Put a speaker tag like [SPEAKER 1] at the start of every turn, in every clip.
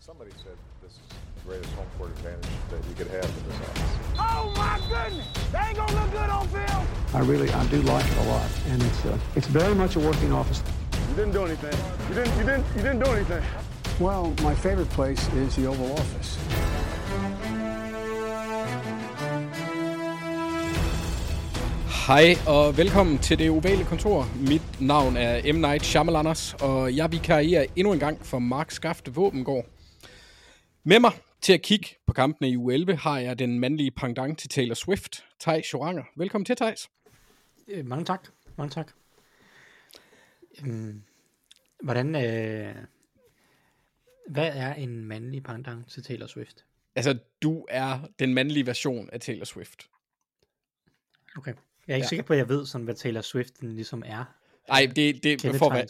[SPEAKER 1] Somebody said this is the greatest home court advantage that you could have in this office.
[SPEAKER 2] Oh my goodness! They ain't gonna look good on film.
[SPEAKER 3] I really, I do like it a lot, and it's uh, it's very much a working office.
[SPEAKER 4] You didn't do anything. You didn't. You didn't. You didn't do anything.
[SPEAKER 3] Well, my favorite place is the Oval Office.
[SPEAKER 5] Hej og velkommen til det ovale kontor. Mit navn er M. Night Shyamalaners, og jeg vikarierer endnu en gang for Mark Skafte Våbengård. Med mig til at kigge på kampene i U11 har jeg den mandlige pendant til Taylor Swift, Thijs Joranger. Velkommen til, Thijs.
[SPEAKER 6] Øh, mange tak. Mange tak. Øhm, hvordan, øh, hvad er en mandlig pendant til Taylor Swift?
[SPEAKER 5] Altså, du er den mandlige version af Taylor Swift.
[SPEAKER 6] Okay. Jeg er ikke
[SPEAKER 5] Ja.
[SPEAKER 6] sikker på, at jeg ved, sådan, hvad Taylor Swift ligesom er.
[SPEAKER 5] Nej, det, det for.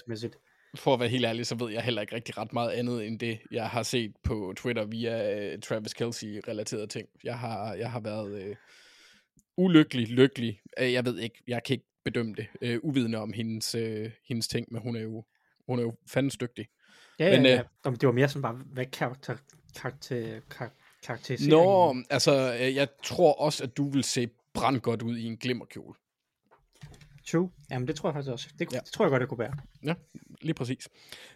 [SPEAKER 5] For at være helt ærlig, så ved jeg heller ikke rigtig ret meget andet end det, jeg har set på Twitter via uh, Travis Kelce-relaterede ting. Jeg har, jeg har været uh, ulykkelig, lykkelig. Uh, jeg ved ikke, jeg kan ikke bedømme det. Uh, uvidende om hendes, uh, hendes ting, men hun er jo, hun er jo fandens dygtig.
[SPEAKER 6] Ja,
[SPEAKER 5] Men, øh,
[SPEAKER 6] ja, ja. Det var mere sådan bare, hvad karakter, karakter, karakter, karakteriseringen?
[SPEAKER 5] Nå, altså, øh, jeg tror også, at du vil se brandgodt ud i en glimmerkjole.
[SPEAKER 6] True. Jamen, det tror jeg faktisk også. Det,
[SPEAKER 5] Ja.
[SPEAKER 6] det tror jeg godt, det kunne være.
[SPEAKER 5] Ja, lige præcis.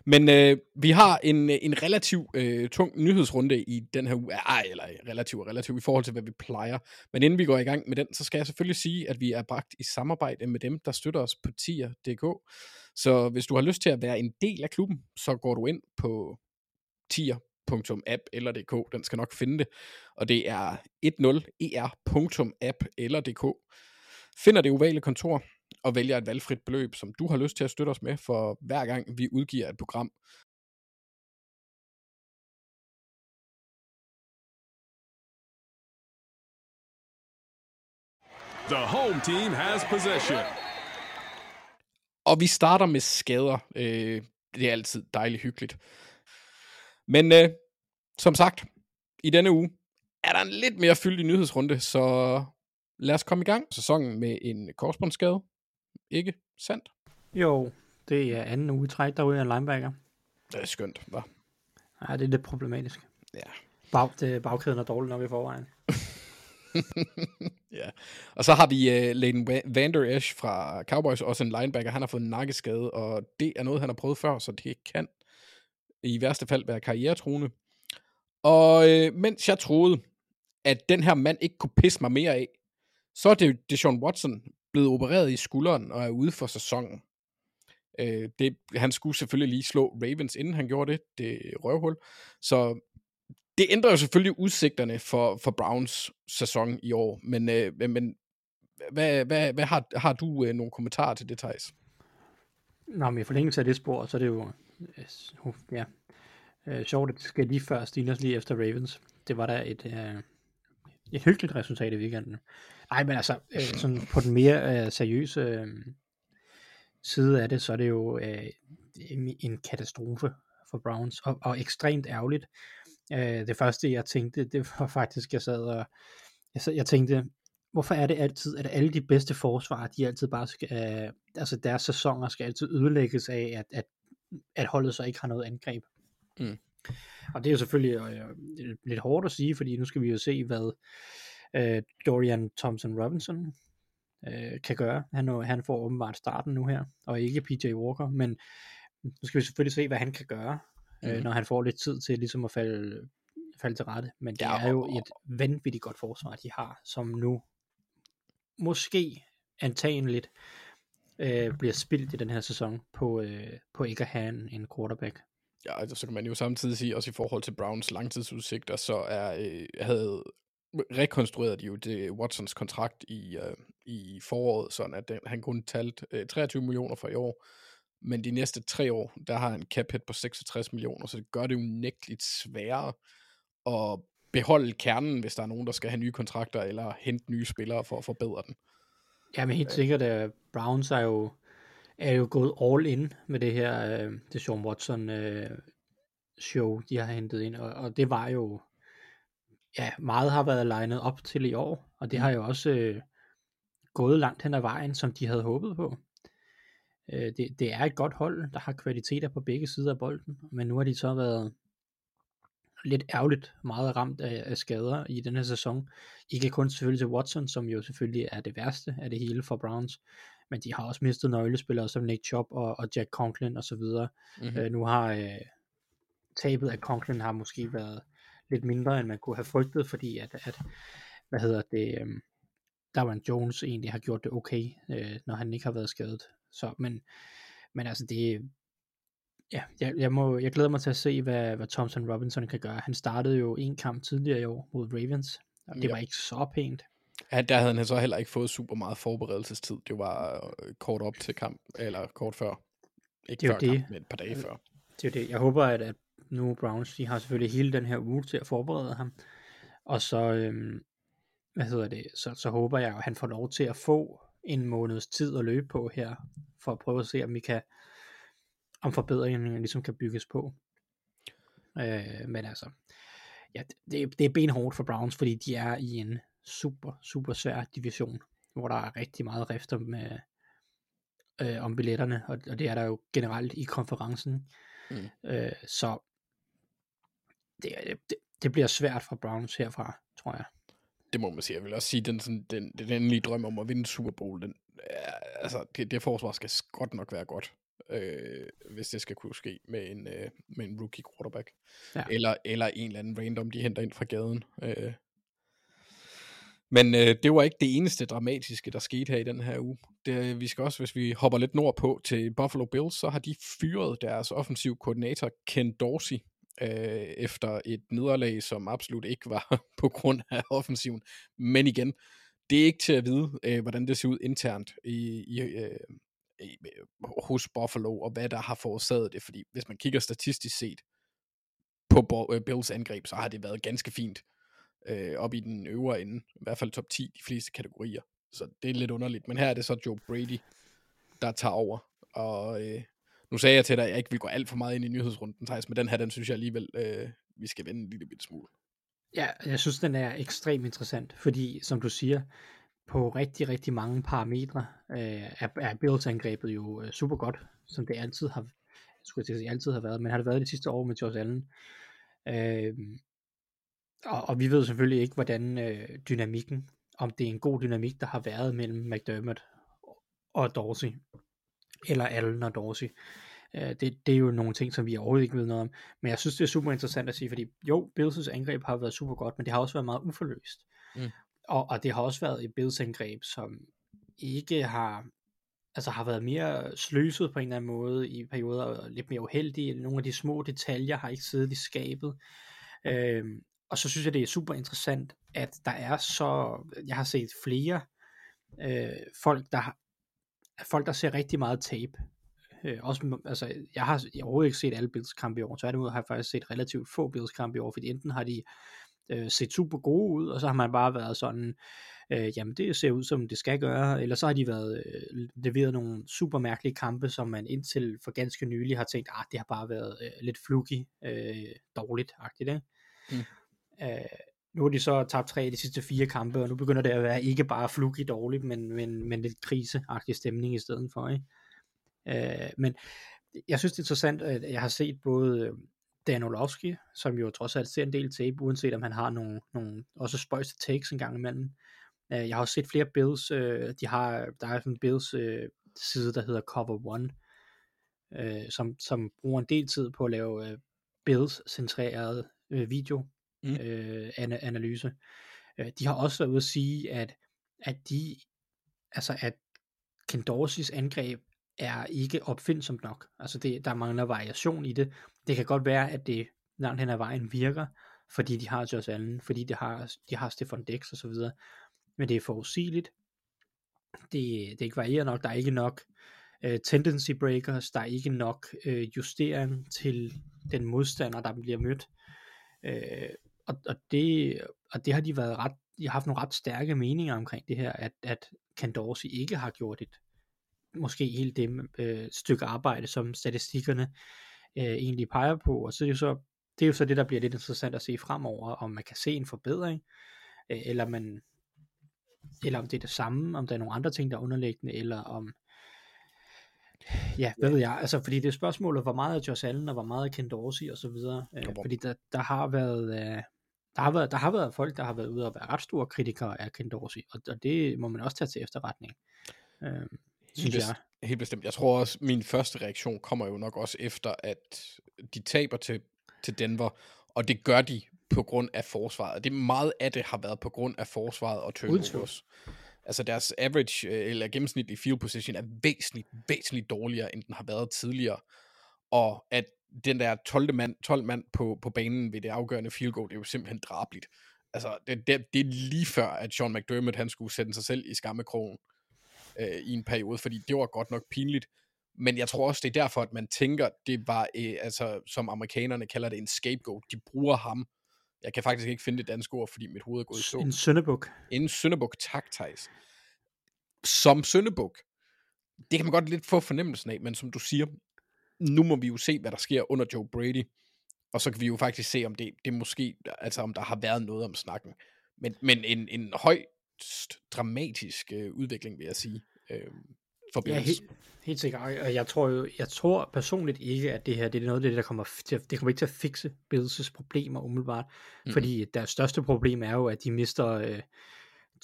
[SPEAKER 5] Men øh, vi har en, en relativ øh, tung nyhedsrunde i den her uge. Ej, eller relativ og relativ i forhold til, hvad vi plejer. Men inden vi går i gang med den, så skal jeg selvfølgelig sige, at vi er bragt i samarbejde med dem, der støtter os på tier.dk. Så hvis du har lyst til at være en del af klubben, så går du ind på tier.app eller dk. Den skal nok finde det. Og det er 10er.app eller dk. Finder det ovale kontor, og vælger et valgfrit beløb, som du har lyst til at støtte os med, for hver gang vi udgiver et program.
[SPEAKER 7] The home team has possession.
[SPEAKER 5] Og vi starter med skader. Øh, det er altid dejligt hyggeligt. Men øh, som sagt, i denne uge er der en lidt mere fyldig nyhedsrunde, så lad os komme i gang. Sæsonen med en korsbåndsskade. Ikke sandt?
[SPEAKER 6] Jo, det er anden uge træk, derude af en linebacker.
[SPEAKER 5] Det er skønt, var.
[SPEAKER 6] Ja, det er lidt problematisk.
[SPEAKER 5] Ja.
[SPEAKER 6] Bag, det, bagkæden er dårlig nok i forvejen.
[SPEAKER 5] ja. Og så har vi uh, Leighton Wa- Vander Esch fra Cowboys, også en linebacker. Han har fået en nakkeskade, og det er noget, han har prøvet før, så det kan i værste fald være karrieretruende. Og øh, mens jeg troede, at den her mand ikke kunne pisse mig mere af, så er det Deshaun Watson blevet opereret i skulderen og er ude for sæsonen. Øh, det, han skulle selvfølgelig lige slå Ravens, inden han gjorde det, det røvhul. Så det ændrer jo selvfølgelig udsigterne for, for Browns sæson i år, men, øh, men- hvad, hvad, hvad har, har du øh, nogle kommentarer til det, Thijs?
[SPEAKER 6] Nå, men i forlængelse af det spor, så er det jo øh, ja, øh, sjovt, at det skal lige før Steelers lige efter Ravens. Det var da et, øh, et hyggeligt resultat i weekenden. Nej, men altså, øh, sådan på den mere øh, seriøse øh, side af det, så er det jo øh, en, katastrofe for Browns, og, og ekstremt ærgerligt. Øh, det første, jeg tænkte, det var faktisk, jeg sad og jeg, sad, jeg tænkte, hvorfor er det altid, at alle de bedste forsvar, de altid bare skal, øh, altså deres sæsoner skal altid ødelægges af, at, at, at holdet så ikke har noget angreb.
[SPEAKER 5] Mm.
[SPEAKER 6] Og det er jo selvfølgelig øh, lidt hårdt at sige, fordi nu skal vi jo se, hvad øh, Dorian Thompson Robinson øh, kan gøre. Han, han får åbenbart starten nu her, og ikke PJ Walker, men nu skal vi selvfølgelig se, hvad han kan gøre, mm. øh,
[SPEAKER 5] Mhm.
[SPEAKER 6] når han får lidt tid til ligesom at falde, falde til rette. Men det
[SPEAKER 5] Ja,
[SPEAKER 6] er jo et vanvittigt godt forsvar, de har, som nu måske antageligt øh, bliver spildt i den her sæson på, øh, på ikke at have en, en quarterback.
[SPEAKER 5] Ja, altså, så kan man jo samtidig sige, også i forhold til Browns langtidsudsigter, så er, øh, havde rekonstrueret de jo det Watsons kontrakt i, øh, i foråret, sådan at den, han kun talt øh, 23 millioner for i år, men de næste tre år, der har han en cap hit på 66 millioner, så det gør det jo nægteligt sværere at beholde kernen, hvis der er nogen, der skal have nye kontrakter, eller hente nye spillere for at forbedre den.
[SPEAKER 6] Ja, men helt sikkert, at Browns er jo, er jo gået all in med det her, øh, det Sean Watson øh, show, de har hentet ind, og, og det var jo, ja, meget har været legnet op til i år, og det har jo også øh, gået langt hen ad vejen, som de havde håbet på. Øh, det, det er et godt hold, der har kvaliteter på begge sider af bolden, men nu har de så været lidt ærgerligt meget ramt af, af skader i den her sæson. Ikke kun selvfølgelig til Watson, som jo selvfølgelig er det værste af det hele for Browns, men de har også mistet nøglespillere som Nick Chubb og, og Jack Conklin osv. Mm-hmm. Øh, nu har øh, tabet af Conklin har måske været lidt mindre, end man kunne have frygtet, fordi at, at hvad hedder det, øh, Darren Jones egentlig har gjort det okay, øh, når han ikke har været skadet. Så, men, men altså det, ja, jeg, jeg, må, jeg glæder mig til at se, hvad, hvad Thompson Robinson kan gøre. Han startede jo en kamp tidligere i år mod Ravens, og det
[SPEAKER 5] Ja.
[SPEAKER 6] var ikke så pænt.
[SPEAKER 5] Ja, der havde han så heller ikke fået super meget forberedelsestid. Det var øh, kort op til kamp, eller kort før. Ikke
[SPEAKER 6] Det er jo
[SPEAKER 5] før
[SPEAKER 6] det.
[SPEAKER 5] kamp, men et par dage før.
[SPEAKER 6] Det er jo det. Jeg håber, at, at nu Browns, de har selvfølgelig hele den her uge til at forberede ham. Og så, øhm, hvad hedder det, så, så håber jeg, at han får lov til at få en måneds tid at løbe på her, for at prøve at se, om vi kan, om forbedringen ligesom kan bygges på. Øh, men altså, ja, det, det er benhårdt for Browns, fordi de er i en super, super svær division, hvor der er rigtig meget rift om, øh, øh, om billetterne, og, og det er der jo generelt i konferencen.
[SPEAKER 5] Mm.
[SPEAKER 6] Øh, så det, det, det bliver svært for Browns herfra, tror jeg.
[SPEAKER 5] Det må man sige. Jeg vil også sige, den, sådan, den, den endelige drøm om at vinde Super Bowl, den, altså, det, det forsvar skal godt nok være godt, øh, hvis det skal kunne ske med en, øh, med en rookie quarterback.
[SPEAKER 6] Ja.
[SPEAKER 5] Eller, eller en eller anden random, de henter ind fra gaden. Øh. Men øh, det var ikke det eneste dramatiske, der skete her i den her uge. Det, vi skal også, hvis vi hopper lidt nordpå til Buffalo Bills, så har de fyret deres offensiv koordinator Ken Dorsey, øh, efter et nederlag, som absolut ikke var på grund af offensiven. Men igen, det er ikke til at vide, øh, hvordan det ser ud internt i, i, øh, i, øh, hos Buffalo, og hvad der har forårsaget det. Fordi hvis man kigger statistisk set på Bo- øh, Bills angreb, så har det været ganske fint øh, op i den øvre ende. I hvert fald top 10 de fleste kategorier. Så det er lidt underligt. Men her er det så Joe Brady, der tager over. Og øh, nu sagde jeg til dig, at jeg ikke vil gå alt for meget ind i nyhedsrunden, Thijs, men den her, den synes jeg alligevel, øh, vi skal vende en lille bitte smule.
[SPEAKER 6] Ja, jeg synes, den er ekstremt interessant, fordi som du siger, på rigtig, rigtig mange parametre øh, er, er Bills-angrebet jo øh, super godt, som det altid har, jeg skulle jeg sige, altid har været, men har det været de sidste år med Josh Allen. Øh, og, og vi ved selvfølgelig ikke, hvordan øh, dynamikken, om det er en god dynamik, der har været mellem McDermott og Dorsey, eller Allen og Dorsey. Øh, det, det er jo nogle ting, som vi overhovedet ikke ved noget om. Men jeg synes, det er super interessant at sige, fordi jo, Bills' angreb har været super godt, men det har også været meget uforløst.
[SPEAKER 5] Mm.
[SPEAKER 6] Og, og det har også været et Bills angreb, som ikke har altså har været mere sløset på en eller anden måde i perioder, og lidt mere uheldige. Nogle af de små detaljer har ikke siddet i skabet. Øhm, og så synes jeg, det er super interessant, at der er så, jeg har set flere øh, folk, der har, folk, der ser rigtig meget tape. Øh, også, altså, jeg har jeg har overhovedet ikke set alle Bills kampe i år, tværtimod har jeg faktisk set relativt få Bills kampe i år, fordi enten har de øh, set super gode ud, og så har man bare været sådan, øh, jamen det ser ud som det skal gøre, eller så har de været øh, leveret nogle super mærkelige kampe, som man indtil for ganske nylig har tænkt, ah, det har bare været øh, lidt fluky, øh, dårligt-agtigt, ikke?
[SPEAKER 5] Mm.
[SPEAKER 6] Øh, nu har de så tabt tre af de sidste fire kampe, og nu begynder det at være ikke bare fluky dårligt, men, men, men lidt kriseagtig stemning i stedet for, ikke? Øh, men jeg synes det er interessant, at jeg har set både øh, Dan Olofsky, som jo trods alt ser en del tape, uanset om han har nogle, nogle også spøjste takes en gang imellem. Øh, jeg har også set flere Bills, øh, de har, der er sådan en Bills øh, side, der hedder Cover One, øh, som, som bruger en del tid på at lave øh, Bills-centreret øh, video
[SPEAKER 5] Mm.
[SPEAKER 6] øh, an- analyse. Øh, de har også været ude at sige, at, at de, altså at Ken Dorseys angreb er ikke opfindsomt nok. Altså det, der mangler variation i det. Det kan godt være, at det langt hen ad vejen virker, fordi de har Josh Allen, fordi de har, de har Stefan Dex og så videre. Men det er forudsigeligt. Det, det ikke varierer nok. Der er ikke nok øh, tendency breakers. Der er ikke nok øh, justering til den modstander, der bliver mødt. Øh, og, og, det, og det har de været ret, de har haft nogle ret stærke meninger omkring det her, at, at Ken Dorsey ikke har gjort et måske helt det øh, stykke arbejde, som statistikkerne øh, egentlig peger på, og så er det jo så det er jo så det, der bliver lidt interessant at se fremover, om man kan se en forbedring, øh, eller man eller om det er det samme, om der er nogle andre ting, der er underliggende, eller om Ja, hvad ved jeg, altså fordi det er spørgsmålet, hvor meget af Josh Allen og hvor meget af Ken Dorsey og så videre, øh, fordi der, der har været, øh, der har været, der har været folk, der har været ude og være ret store kritikere af Ken Dorsey, og, og det må man også tage til efterretning, øh, synes
[SPEAKER 5] Helt
[SPEAKER 6] jeg.
[SPEAKER 5] Helt bestemt. Jeg tror også, min første reaktion kommer jo nok også efter, at de taber til, til Denver, og det gør de på grund af forsvaret. Det meget af det har været på grund af forsvaret og turnovers. Altså deres average, øh, eller gennemsnitlige field position er væsentligt, væsentligt dårligere, end den har været tidligere. Og at den der 12. mand, 12 mand på, på banen ved det afgørende field goal, det er jo simpelthen drabligt. Altså, det, det, det er lige før, at Sean McDermott, han skulle sætte sig selv i skammekrogen øh, i en periode, fordi det var godt nok pinligt. Men jeg tror også, det er derfor, at man tænker, det var, øh, altså, som amerikanerne kalder det, en scapegoat. De bruger ham. Jeg kan faktisk ikke finde det danske ord, fordi mit hoved er gået i stå.
[SPEAKER 6] En søndebuk.
[SPEAKER 5] En Sønderbuk, tak Thijs. Som Søndebuk, det kan man godt lidt få fornemmelsen af, men som du siger, nu må vi jo se, hvad der sker under Joe Brady, og så kan vi jo faktisk se, om det, det måske, altså om der har været noget om snakken. Men, men en, en højst dramatisk øh, udvikling, vil jeg sige, øh, for
[SPEAKER 6] Ja,
[SPEAKER 5] Bills.
[SPEAKER 6] helt, helt sikkert. Og- jeg tror jo, jeg tror personligt ikke, at det her det er noget af det, der kommer til det kommer ikke til at fikse Bills' problemer umiddelbart. Mm. Fordi deres største problem er jo, at de mister øh,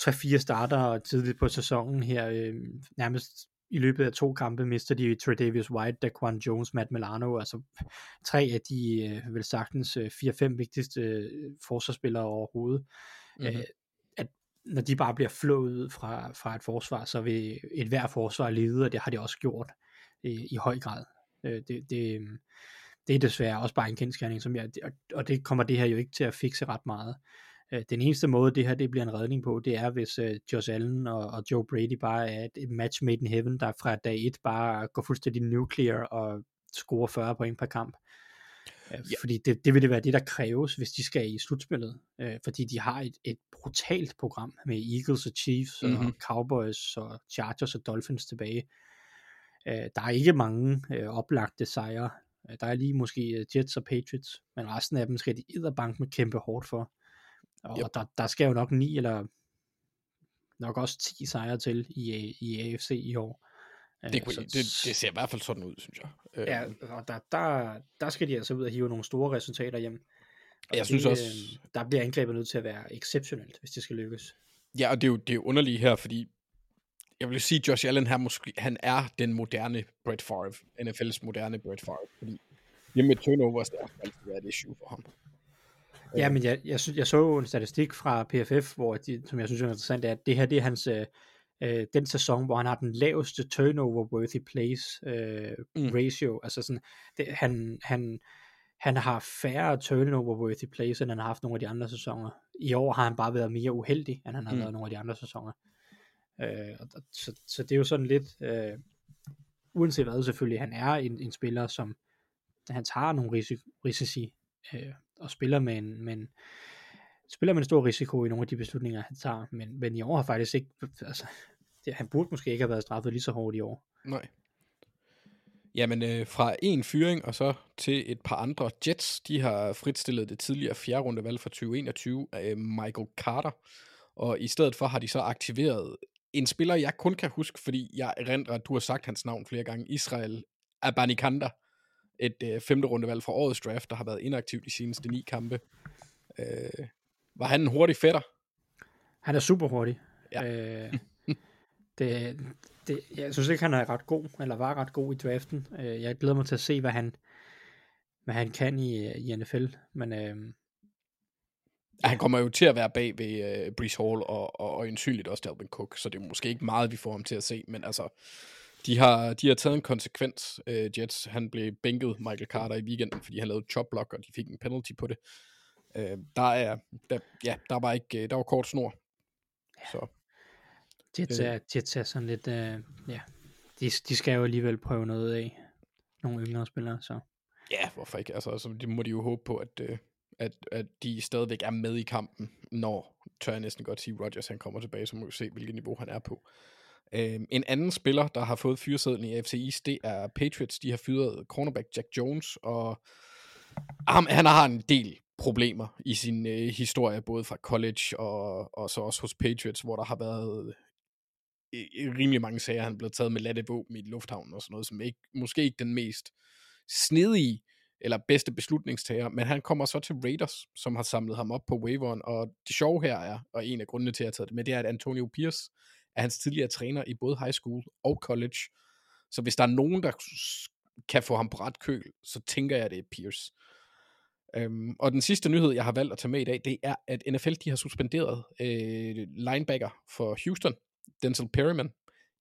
[SPEAKER 6] 3-4 starter tidligt på sæsonen her. Øh, nærmest i løbet af to kampe mister de Tredavious White, Daquan Jones, Matt Milano, altså tre af de øh, vel sagtens øh, 4-5 vigtigste øh, forsvarsspillere overhovedet.
[SPEAKER 5] Mhm.
[SPEAKER 6] Mm-hmm. Øh, at når de bare bliver flået ud fra, fra et forsvar, så vil et hver forsvar lide, og det har de også gjort i, i høj grad. Øh, det, det, det er desværre også bare en kendskærning, som jeg, og, og det kommer det her jo ikke til at fikse ret meget. Øh, Den eneste måde, det her det bliver en redning på, det er, hvis uh, Josh Allen og, og Joe Brady bare er et, match made in heaven, der fra dag et bare går fuldstændig nuclear og scorer 40 point per kamp. Ja. Fordi det, det vil det være det, der kræves, hvis de skal i slutspillet. Øh, fordi de har et, et brutalt program med Eagles og Chiefs mm-hmm. og Cowboys og Chargers og Dolphins tilbage. Øh, der er ikke mange øh, oplagte sejre. Øh, Der er lige måske øh, Jets og Patriots, men resten af dem skal de edderbank med kæmpe hårdt for. Og
[SPEAKER 5] Yep.
[SPEAKER 6] der, der skal jo nok ni eller nok også 10 sejre til i, i AFC i år.
[SPEAKER 5] Det,
[SPEAKER 6] Øh,
[SPEAKER 5] kunne,
[SPEAKER 6] så-
[SPEAKER 5] det, det ser i hvert fald sådan ud, synes jeg.
[SPEAKER 6] Ja, og der, der, der skal de altså ud og hive nogle store resultater hjem. Og
[SPEAKER 5] Jeg synes
[SPEAKER 6] det,
[SPEAKER 5] også-
[SPEAKER 6] øh, Der bliver angrebet nødt til at være exceptionelt, hvis det skal lykkes.
[SPEAKER 5] Ja, og det er jo det er jo underligt her, fordi jeg vil sige, at Josh Allen her måske, han er den moderne Brett Favre, NFL's moderne Brett Favre, fordi det med turnovers, det har altid været et issue for ham.
[SPEAKER 6] Ja, men jeg, jeg, jeg så en statistik fra PFF, hvor de, som jeg synes er interessant, er, at det her det er hans, øh, øh, den sæson, hvor han har den laveste turnover-worthy plays øh,
[SPEAKER 5] Mm.
[SPEAKER 6] ratio. Altså sådan, det, han, han, han har færre turnover-worthy plays, end han har haft nogle af de andre sæsoner. I år har han bare været mere uheldig, end han har
[SPEAKER 5] Mm.
[SPEAKER 6] været nogle af de andre sæsoner. Øh, og- så, så det er jo sådan lidt, øh, uanset hvad selvfølgelig, han er en, en spiller, som han tager nogle risici, risici øh, og spiller med en, med en, spiller med en stor risiko i nogle af de beslutninger, han tager, men, men i år har faktisk ikke, altså, det, han burde måske ikke have været straffet lige så hårdt i år.
[SPEAKER 5] Nej. Jamen, øh, fra en fyring og så til et par andre Jets, de har fritstillet det tidligere fjerde rundevalg fra 2021 af øh, Michael Carter, og i stedet for har de så aktiveret en spiller, jeg kun kan huske, fordi jeg erindrer, at du har sagt hans navn flere gange, Israel Abanikanda, et øh, femte rundevalg fra årets draft, der har været inaktiv de seneste ni kampe. Øh, var han en hurtig fætter?
[SPEAKER 6] Han er super hurtig.
[SPEAKER 5] Ja.
[SPEAKER 6] Øh, det, det, jeg synes ikke, han er ret god, eller var ret god i draften. Øh, jeg glæder mig til at se, hvad han, hvad han kan i, i NFL, men øh,
[SPEAKER 5] Han kommer jo til at være bag ved uh, Brees Hall og, og, og øjensynligt også Dalvin Cook, så det er måske ikke meget, vi får ham til at se, men altså, de har, de har taget en konsekvens, uh, Jets. Han blev bænket Michael Carter i weekenden, fordi han lavede chop block, og de fik en penalty på det. Uh, der er, der, ja, der var ikke, der var kort snor. Så,
[SPEAKER 6] Jets,
[SPEAKER 5] Øh.
[SPEAKER 6] er, Jets er sådan lidt, øh, ja, de, de skal jo alligevel prøve noget af, nogle yngre spillere, så
[SPEAKER 5] ja, hvorfor ikke? Altså, altså det må de jo håbe på, at, uh, at, at de stadigvæk er med i kampen, når, tør jeg næsten godt sige, Rodgers han kommer tilbage, så må vi se, hvilket niveau han er på. Øhm, en anden spiller, der har fået fyresedlen i AFC East, det er Patriots. De har fyret cornerback Jack Jones, og ham, han har en del problemer i sin øh, historie, både fra college og, og så også hos Patriots, hvor der har været øh, øh rimelig mange sager, han er blevet taget med latte våben i lufthavnen og sådan noget, som ikke, måske ikke den mest snedige eller bedste beslutningstager, men han kommer så til Raiders, som har samlet ham op på waiveren, og det sjove her er, og en af grundene til, at jeg har taget det med, det er, at Antonio Pierce af hans tidligere træner i både high school og college, så hvis der er nogen, der kan få ham på ret køl, så tænker jeg, det er Pierce. Øhm, og den sidste nyhed, jeg har valgt at tage med i dag, det er, at NFL de har suspenderet øh, linebacker for Houston, Denzel Perryman,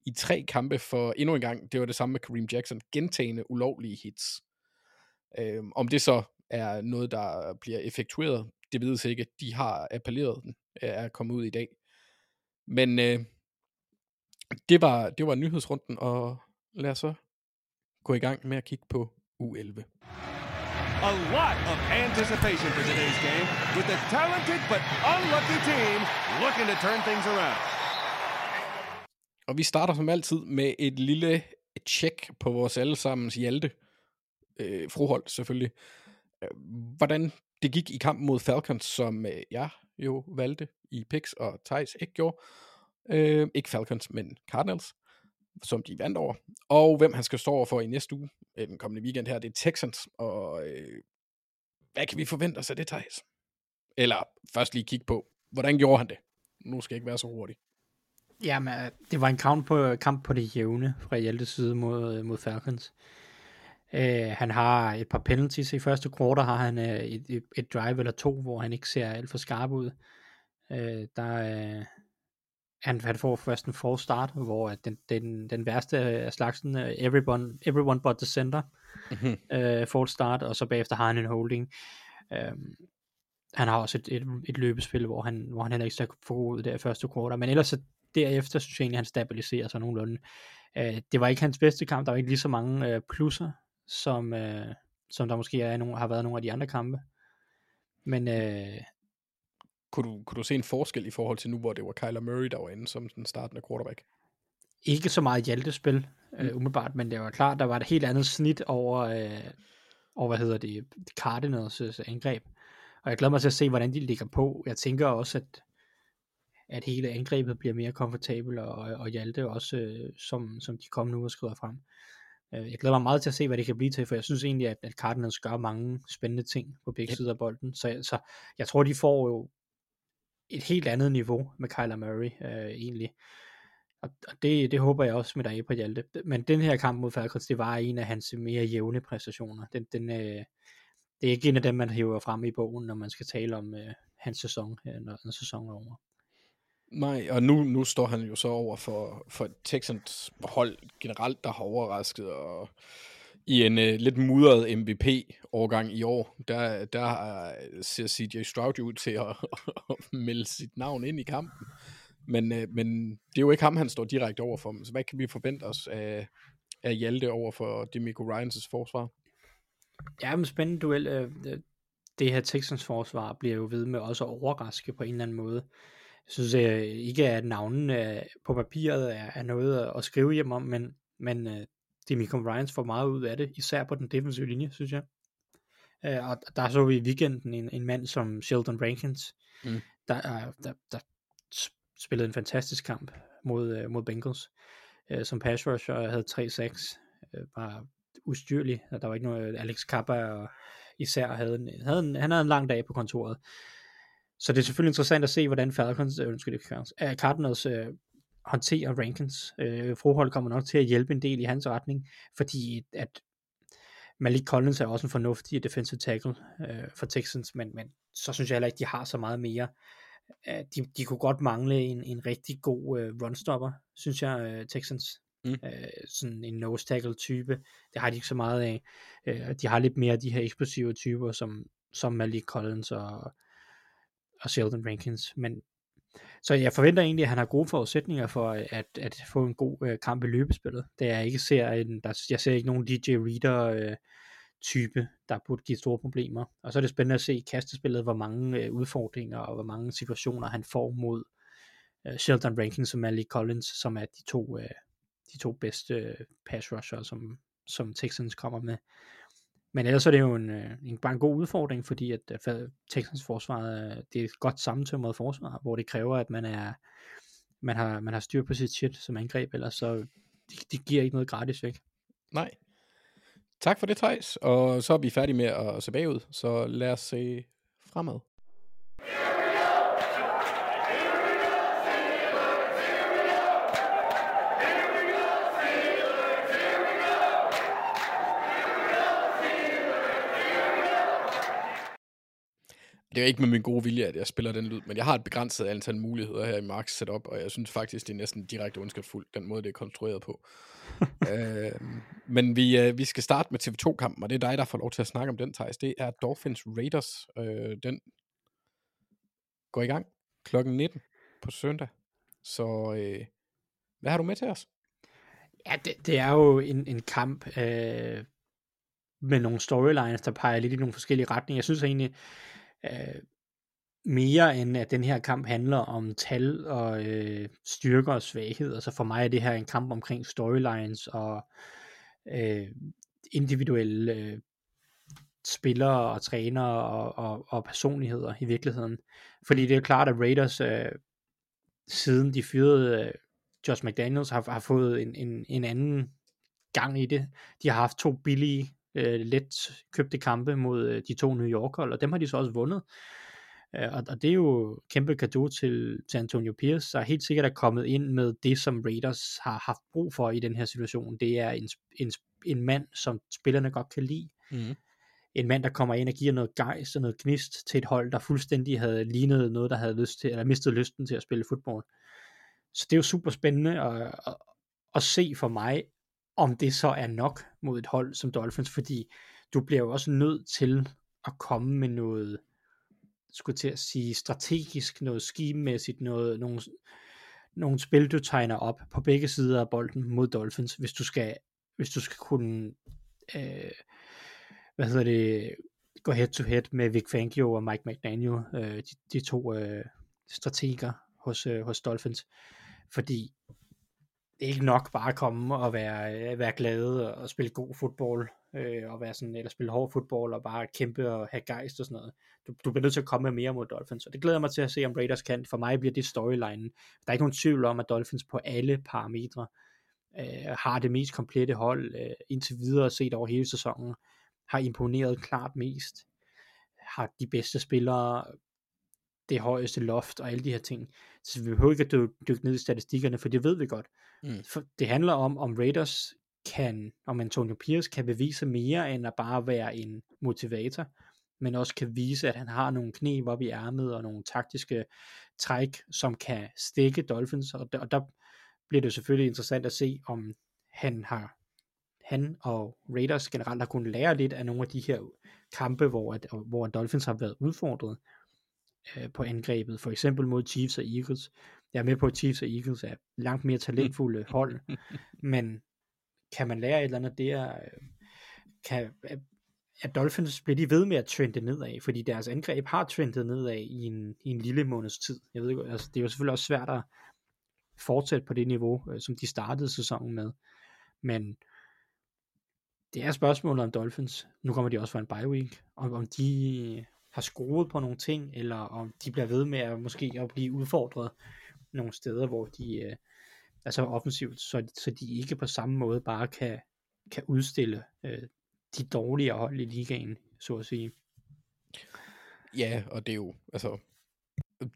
[SPEAKER 5] i tre kampe for endnu en gang, det var det samme med Kareem Jackson, gentagende ulovlige hits. Øhm, om det så er noget, der bliver effektueret, det vides ikke. De har appelleret øh, den, er kommet ud i dag. Men øh, det, var, det var nyhedsrunden, og lad os så gå i gang med at kigge på U11.
[SPEAKER 7] A lot of anticipation for today's game, with the talented but unlucky team looking to turn things around.
[SPEAKER 5] Og vi starter som altid med et lille tjek på vores allesammens Hjalte. Øh, frohold selvfølgelig. Hvordan det gik i kampen mod Falcons, som øh, jeg jo valgte i picks, og Thijs ikke gjorde. Øh, Øh, ikke Falcons, men Cardinals, som de vandt over. Og hvem han skal stå over for i næste uge, øh, den kommende weekend her, det er Texans. Og øh, hvad kan vi forvente os af det, Thijs? Eller først lige kigge på, hvordan gjorde han det? Nu skal jeg ikke være så hurtig.
[SPEAKER 6] Jamen, øh, det var en kamp på, kamp på det jævne fra Hjaltes side mod, øh, mod Falcons. Øh, han har et par penalties i første quarter, har han øh, et, et, drive eller to, hvor han ikke ser alt for skarp ud. Øh, der, uh, han, han får først en false start, hvor at den, den, den værste af slagsen, uh, everyone, everyone but the center, uh, false start, og så bagefter har han en holding. Uh, han har også et, et, et løbespil, hvor han, hvor han heller ikke ser for ud der i første quarter, men ellers så derefter synes jeg egentlig, han stabiliserer sig nogenlunde. Uh, det var ikke hans bedste kamp, der var ikke lige så mange uh, plusser, som, uh, som der måske er nogle, har været nogle af de andre kampe. Men uh,
[SPEAKER 5] Kunne du, kunne du se en forskel i forhold til nu, hvor det var Kyler Murray, der var inde som den startende quarterback?
[SPEAKER 6] ikke så meget hjaltespil, mm. uh, umiddelbart, men det var klart, der var et helt andet snit over, uh, over hvad hedder det, Cardinals uh, angreb. Og jeg glæder mig til at se, hvordan de ligger på. Jeg tænker også, at at hele angrebet bliver mere komfortabel, og, og Hjalte også, øh, som, som de kommer nu og skriver frem. Øh, jeg glæder mig meget til at se, hvad det kan blive til, for jeg synes egentlig, at, at Cardinals gør mange spændende ting på begge sider af bolden, så, så jeg tror, de får jo et helt andet niveau med Kyler Murray, øh, egentlig. Og, og det, det håber jeg også med dig på Hjalte. Men den her kamp mod Falcons, det var en af hans mere jævne præstationer. Den, den, øh, det er ikke en af dem, man hiver frem i bogen, når man skal tale om øh, hans sæson, øh, når, når sæsonen er over.
[SPEAKER 5] Nej, og nu, nu står han jo så over for, for Texans hold generelt, der har overrasket, og i en uh, lidt mudret MVP-årgang i år, der, der uh, ser CJ Stroud ud til at, at melde sit navn ind i kampen. Men, uh, men det er jo ikke ham, han står direkte over for. Så hvad kan vi forvente os af, af Hjalte over for Demico Ryans' forsvar?
[SPEAKER 6] Ja, men spændende duel. Det- her Texans forsvar bliver jo ved med også at overraske på en eller anden måde. Jeg synes ikke, at navnene på papiret er, er noget at skrive hjem om, men, men øh, Demico Ryans får meget ud af det, især på den defensive linje, synes jeg. Øh, og der så vi i weekenden en, en mand som Sheldon Rankins,
[SPEAKER 5] Mm.
[SPEAKER 6] der, er- der, der spillede en fantastisk kamp mod, øh, mod Bengals, øh, som pass rusher og havde 3-6, øh, var ustyrlig, og der var ikke noget, Alex Kappa og især havde, en, havde en, han havde en lang dag på kontoret. Så det er selvfølgelig interessant at se, hvordan Falcons, øh, undskyld, øh, Cardinals øh, håndterer Rankins. Øh, Frohold kommer nok til at hjælpe en del i hans retning, fordi at Malik Collins er også en fornuftig defensive tackle øh, for Texans, men, men så synes jeg heller ikke, de har så meget mere. Øh, de, de kunne godt mangle en, en rigtig god øh, runstopper, synes jeg, øh, Texans.
[SPEAKER 5] Mm.
[SPEAKER 6] Øh, sådan en nose tackle type, det har de ikke så meget af. Øh, de har lidt mere af de her eksplosive typer, som, som Malik Collins og, og Sheldon Rankins, men så jeg forventer egentlig, at han har gode forudsætninger for øh, at, at få en god øh, kamp i løbespillet. Da jeg ikke ser en, der, jeg ser ikke nogen DJ Reader øh, type, der burde give store problemer. Og så er det spændende at se i kastespillet, hvor mange øh, udfordringer og hvor mange situationer han får mod øh, Sheldon Rankins og Malik Collins, som er de to, øh, de to bedste øh, pass rusher, som, som Texans kommer med. Men ellers er det jo en, øh, en, bare en god udfordring, fordi at øh, Texans forsvar, øh, det er et godt sammentømret forsvar, hvor det kræver, at man er, man har, man har styr på sit shit som angreb, ellers så det, det giver ikke noget gratis væk.
[SPEAKER 5] Nej. Tak for det, Thijs. Og så er vi færdige med at se bagud, så lad os se fremad. Det er ikke med min gode vilje, at jeg spiller den lyd, men jeg har et begrænset antal muligheder her i Marks setup, og jeg synes faktisk, det er næsten direkte ondskabsfuldt, den måde, det er konstrueret på. øh, men vi, øh, vi skal starte med TV2-kampen, og det er dig, der får lov til at snakke om den, Thijs. Det er Dolphins Raiders. Øh, den går i gang klokken 19 på søndag. Så øh, hvad har du med til os?
[SPEAKER 6] Ja, det, det er jo en, en kamp øh, med nogle storylines, der peger lidt i nogle forskellige retninger. Jeg synes egentlig, øh, mere end at den her kamp handler om tal og øh, styrker og svaghed. Så for mig er det her en kamp omkring storylines og øh, individuelle øh, spillere og trænere og, og, og personligheder i virkeligheden. Fordi det er klart, at Raiders øh, siden de fyrede øh, Josh McDaniels har, har fået en, en, en anden gang i det. De har haft to billige, øh, let købte kampe mod øh, de to New York-hold, og dem har de så også vundet. Øh, og, og det er jo kæmpe gave til, til Antonio Pierce, der helt sikkert er kommet ind med det, som Raiders har haft brug for i den her situation. Det er en, en, en mand, som spillerne godt kan lide.
[SPEAKER 5] Mm.
[SPEAKER 6] En mand, der kommer ind og giver noget gejst og noget gnist til et hold, der fuldstændig havde lignet noget, der havde lyst til, eller mistet lysten til at spille fodbold. Så det er jo super spændende at, at, at se for mig, om det så er nok mod et hold som Dolphins, fordi du bliver jo også nødt til at komme med noget, skulle til at sige strategisk, noget skimæssigt, noget, nogle, nogle spil, du tegner op på begge sider af bolden mod Dolphins, hvis du skal, hvis du skal kunne, øh, hvad hedder det, gå head to head med Vic Fangio og Mike McDaniel, øh, de, de to øh, strateger hos, øh, hos Dolphins, fordi det er ikke nok bare at komme og være, øh, være glade og spille god fodbold, øh, og være sådan, eller spille hård fodbold og bare kæmpe og have gejst og sådan noget. Du, du bliver nødt til at komme med mere mod Dolphins, og det glæder mig til at se, om Raiders kan. For mig bliver det storyline. Der er ikke nogen tvivl om, at Dolphins på alle parametre øh, har det mest komplette hold øh, indtil videre set over hele sæsonen, har imponeret klart mest, har de bedste spillere, det højeste loft og alle de her ting. Så vi behøver ikke at dykke, dykke ned i statistikkerne, for det ved vi godt.
[SPEAKER 5] Mm.
[SPEAKER 6] For det handler om, om Raiders kan, om Antonio Pierce kan bevise mere, end at bare være en motivator, men også kan vise, at han har nogle knæ op i ærmet, og nogle taktiske træk, som kan stikke Dolphins, og der, og der bliver det selvfølgelig interessant at se, om han har han og Raiders generelt har kunnet lære lidt af nogle af de her kampe, hvor, at, hvor Dolphins har været udfordret øh, på angrebet, for eksempel mod Chiefs og Eagles. Jeg er med på, at Chiefs og Eagles er langt mere talentfulde hold, men kan man lære et eller andet der, øh, kan, at Dolphins bliver de ved med at trende nedad, fordi deres angreb har trendet nedad i en, i en lille måneds tid. Jeg ved ikke, altså, det er jo selvfølgelig også svært at fortsætte på det niveau, øh, som de startede sæsonen med. Men det er spørgsmålet om Dolphins. Nu kommer de også fra en bye week, om, om de har skruet på nogle ting, eller om de bliver ved med at måske at blive udfordret nogle steder, hvor de øh, altså offensivt, så, så de ikke på samme måde bare kan, kan udstille øh, de dårlige hold i ligaen, så at sige.
[SPEAKER 5] Ja, og det er jo, altså,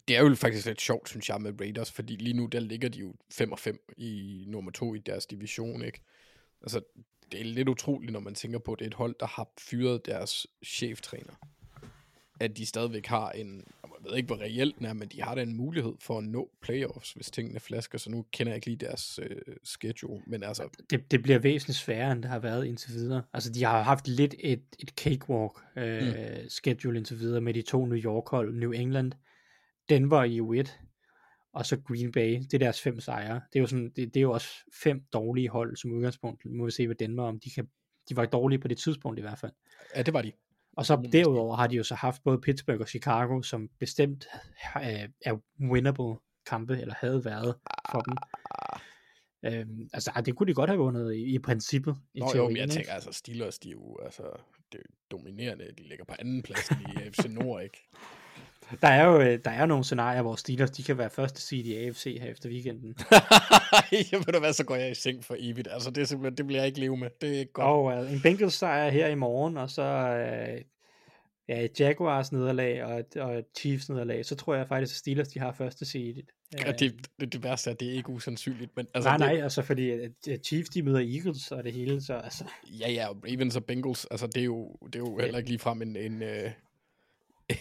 [SPEAKER 5] det er jo faktisk lidt sjovt, synes jeg, med Raiders, fordi lige nu, der ligger de jo 5 og 5 i nummer 2 i deres division, ikke? Altså, det er lidt utroligt, når man tænker på, at det er et hold, der har fyret deres cheftræner. At de stadigvæk har en, jeg ved ikke, hvor reelt den er, men de har da en mulighed for at nå playoffs, hvis tingene flasker, så nu kender jeg ikke lige deres øh, schedule, men altså...
[SPEAKER 6] Det, det bliver væsentligt sværere, end det har været indtil videre. Altså, de har haft lidt et, et cakewalk øh, mm. schedule indtil videre med de to New York-hold, New England, Denver i U1, og så Green Bay, det er deres fem sejre. Det er jo, sådan, det, det er jo også fem dårlige hold som udgangspunkt. Nu må vi se, hvad Denver, om de kan, de var dårlige på det tidspunkt i hvert fald.
[SPEAKER 5] Ja, det var de.
[SPEAKER 6] Og så derudover har de jo så haft både Pittsburgh og Chicago, som bestemt er, er winnable kampe, eller havde været for dem. Øhm, altså, det kunne de godt have vundet i, i princippet. I
[SPEAKER 5] Nå,
[SPEAKER 6] teorien,
[SPEAKER 5] jo, men jeg tænker, altså Steelers, de er jo altså, det er jo dominerende. De ligger på anden plads i FC Nord, ikke?
[SPEAKER 6] Der er jo øh, der er nogle scenarier, hvor Steelers de kan være første seed i AFC her efter weekenden.
[SPEAKER 5] jeg ved du hvad, så går jeg i seng for evigt. Altså, det, er simpelthen, det bliver jeg ikke leve med. Det er ikke godt.
[SPEAKER 6] Og uh, en Bengals sejr her i morgen, og så uh, ja, Jaguars nederlag og og Chiefs nederlag, så tror jeg faktisk, at Steelers de har første seed.
[SPEAKER 5] Ja, det, det, det værste er, at det er ikke usandsynligt. Men, altså,
[SPEAKER 6] nej,
[SPEAKER 5] det,
[SPEAKER 6] nej, altså fordi Chiefs de møder Eagles og det hele, så altså...
[SPEAKER 5] Ja, ja, Ravens og Bengals, altså det er jo, det er jo heller ikke ligefrem en, en,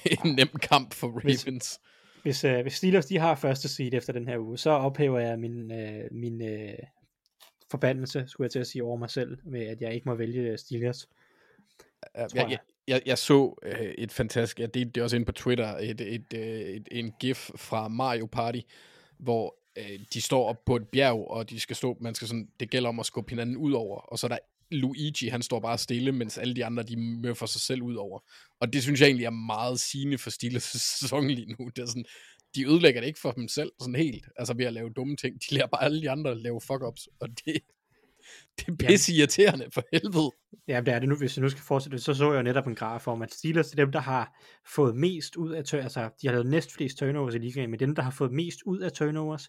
[SPEAKER 5] en nem kamp for Ravens.
[SPEAKER 6] Hvis, hvis, uh, hvis Steelers de har første seed efter den her uge, så ophæver jeg min, uh, min uh, forbandelse, skulle jeg til at sige, over mig selv, med at jeg ikke må vælge Steelers.
[SPEAKER 5] Ja, jeg, jeg, jeg, jeg så øh, et fantastisk, jeg delte det også ind på Twitter, et, et, et, et, en gif fra Mario Party, hvor øh, de står op på et bjerg, og de skal stå, man skal sådan, det gælder om at skubbe hinanden ud over, og så er der Luigi, han står bare stille, mens alle de andre, de møffer sig selv ud over. Og det synes jeg egentlig er meget sigende for Steelers sæson lige nu. Det er sådan, de ødelægger det ikke for dem selv, sådan helt, altså ved at lave dumme ting. De lærer bare alle de andre at lave fuck-ups, og det, det er pisse irriterende for helvede.
[SPEAKER 6] Ja, det er det nu. Hvis jeg nu skal fortsætte, så så jeg jo netop en graf om, at Steelers er dem, der har fået mest ud af turnovers. Altså, de har lavet næst flest turnovers i ligaen, men dem, der har fået mest ud af turnovers,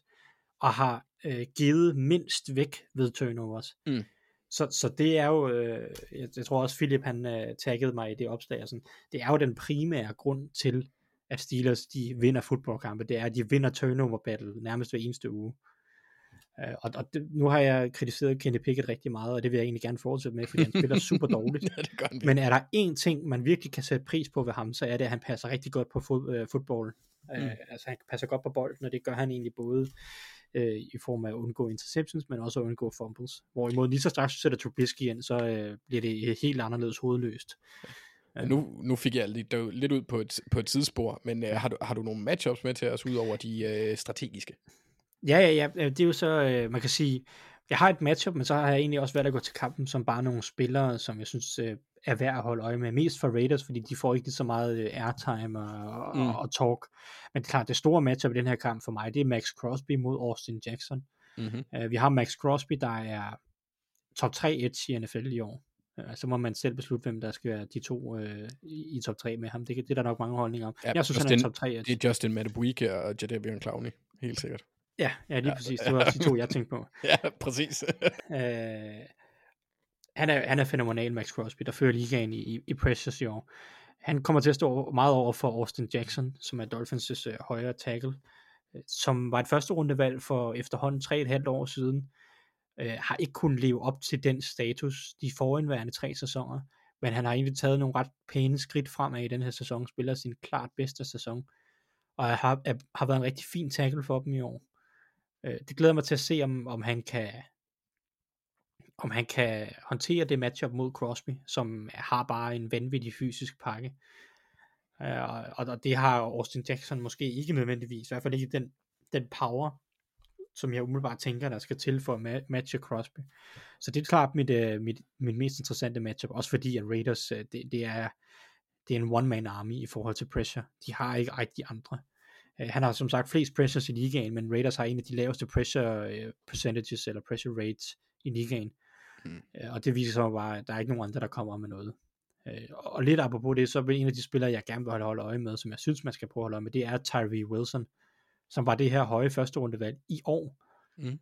[SPEAKER 6] og har øh, givet mindst væk ved turnovers.
[SPEAKER 5] Mm.
[SPEAKER 6] Så, så det er jo, øh, jeg, jeg tror også Philip han øh, taggede mig i det opslag, og sådan, det er jo den primære grund til, at Steelers de vinder fodboldkampe, det er, at de vinder turnover battle nærmest hver eneste uge. Uh, og, og det, nu har jeg kritiseret Kenny Pickett rigtig meget, og det vil jeg egentlig gerne fortsætte med, fordi han spiller super dårligt.
[SPEAKER 5] ja, det gør han
[SPEAKER 6] Men er der én ting, man virkelig kan sætte pris på ved ham, så er det, at han passer rigtig godt på fod, uh, fodbold. Mm. Uh, altså han passer godt på bolden, og det gør han egentlig både uh, i form af at undgå interceptions, men også at undgå fumbles. Hvorimod lige så straks du sætter Trubisky ind, så uh, bliver det helt anderledes hovedløst.
[SPEAKER 5] Ja. Nu, nu fik jeg lidt, lidt ud på et, på et tidsspor, men uh, har, du, har du nogle matchups med til os, ud over de uh, strategiske?
[SPEAKER 6] Ja, ja, ja, det er jo så, øh, man kan sige, jeg har et matchup, men så har jeg egentlig også været at gå til kampen som bare nogle spillere, som jeg synes øh, er værd at holde øje med. Mest for Raiders, fordi de får ikke så meget øh, airtime og, mm. og, og talk. Men det er klart, det store matchup i den her kamp for mig, det er Max Crosby mod Austin Jackson.
[SPEAKER 5] Mm-hmm.
[SPEAKER 6] Uh, vi har Max Crosby, der er top 3 edge i NFL i år. Uh, så må man selv beslutte, hvem der skal være de to uh, i, i top 3 med ham. Det, det er der nok mange holdninger om.
[SPEAKER 5] Ja,
[SPEAKER 6] jeg synes,
[SPEAKER 5] Justin,
[SPEAKER 6] han er top 3 edge.
[SPEAKER 5] Det er Justin Matabuike og Jadavion Clowney, helt sikkert.
[SPEAKER 6] Ja, ja lige ja, præcis. Det var også de to, jeg tænkte på.
[SPEAKER 5] ja, præcis.
[SPEAKER 6] øh, han, er, han er fænomenal, Max Crosby, der fører ligaen i, i, i pressures i år. Han kommer til at stå meget over for Austin Jackson, som er Dolphins' øh, højre tackle, øh, som var et første rundevalg for efterhånden 3,5 år siden, øh, har ikke kunnet leve op til den status de forindværende tre sæsoner, men han har egentlig taget nogle ret pæne skridt fremad i den her sæson, spiller sin klart bedste sæson, og har, er, har været en rigtig fin tackle for dem i år. Øh, det glæder mig til at se, om, om han kan om han kan håndtere det matchup mod Crosby, som har bare en vanvittig fysisk pakke. Øh, og, og det har Austin Jackson måske ikke nødvendigvis, i hvert fald ikke den, den power, som jeg umiddelbart tænker, der skal til for at matche Crosby. Så det er klart mit, uh, mit, mit mest interessante matchup, også fordi at Raiders, uh, det, det er det er en one-man army i forhold til pressure. De har ikke rigtig andre. Uh, han har som sagt flest pressures i ligaen, men Raiders har en af de laveste pressure percentages, eller pressure rates i ligaen. Mm. Uh, og det viser så bare, at der er ikke nogen andre, der kommer med noget. Uh, og lidt apropos det, så vil en af de spillere, jeg gerne vil holde øje med, som jeg synes, man skal prøve at holde øje med, det er Tyree Wilson, som var det her høje første rundevalg i år.
[SPEAKER 5] Mm.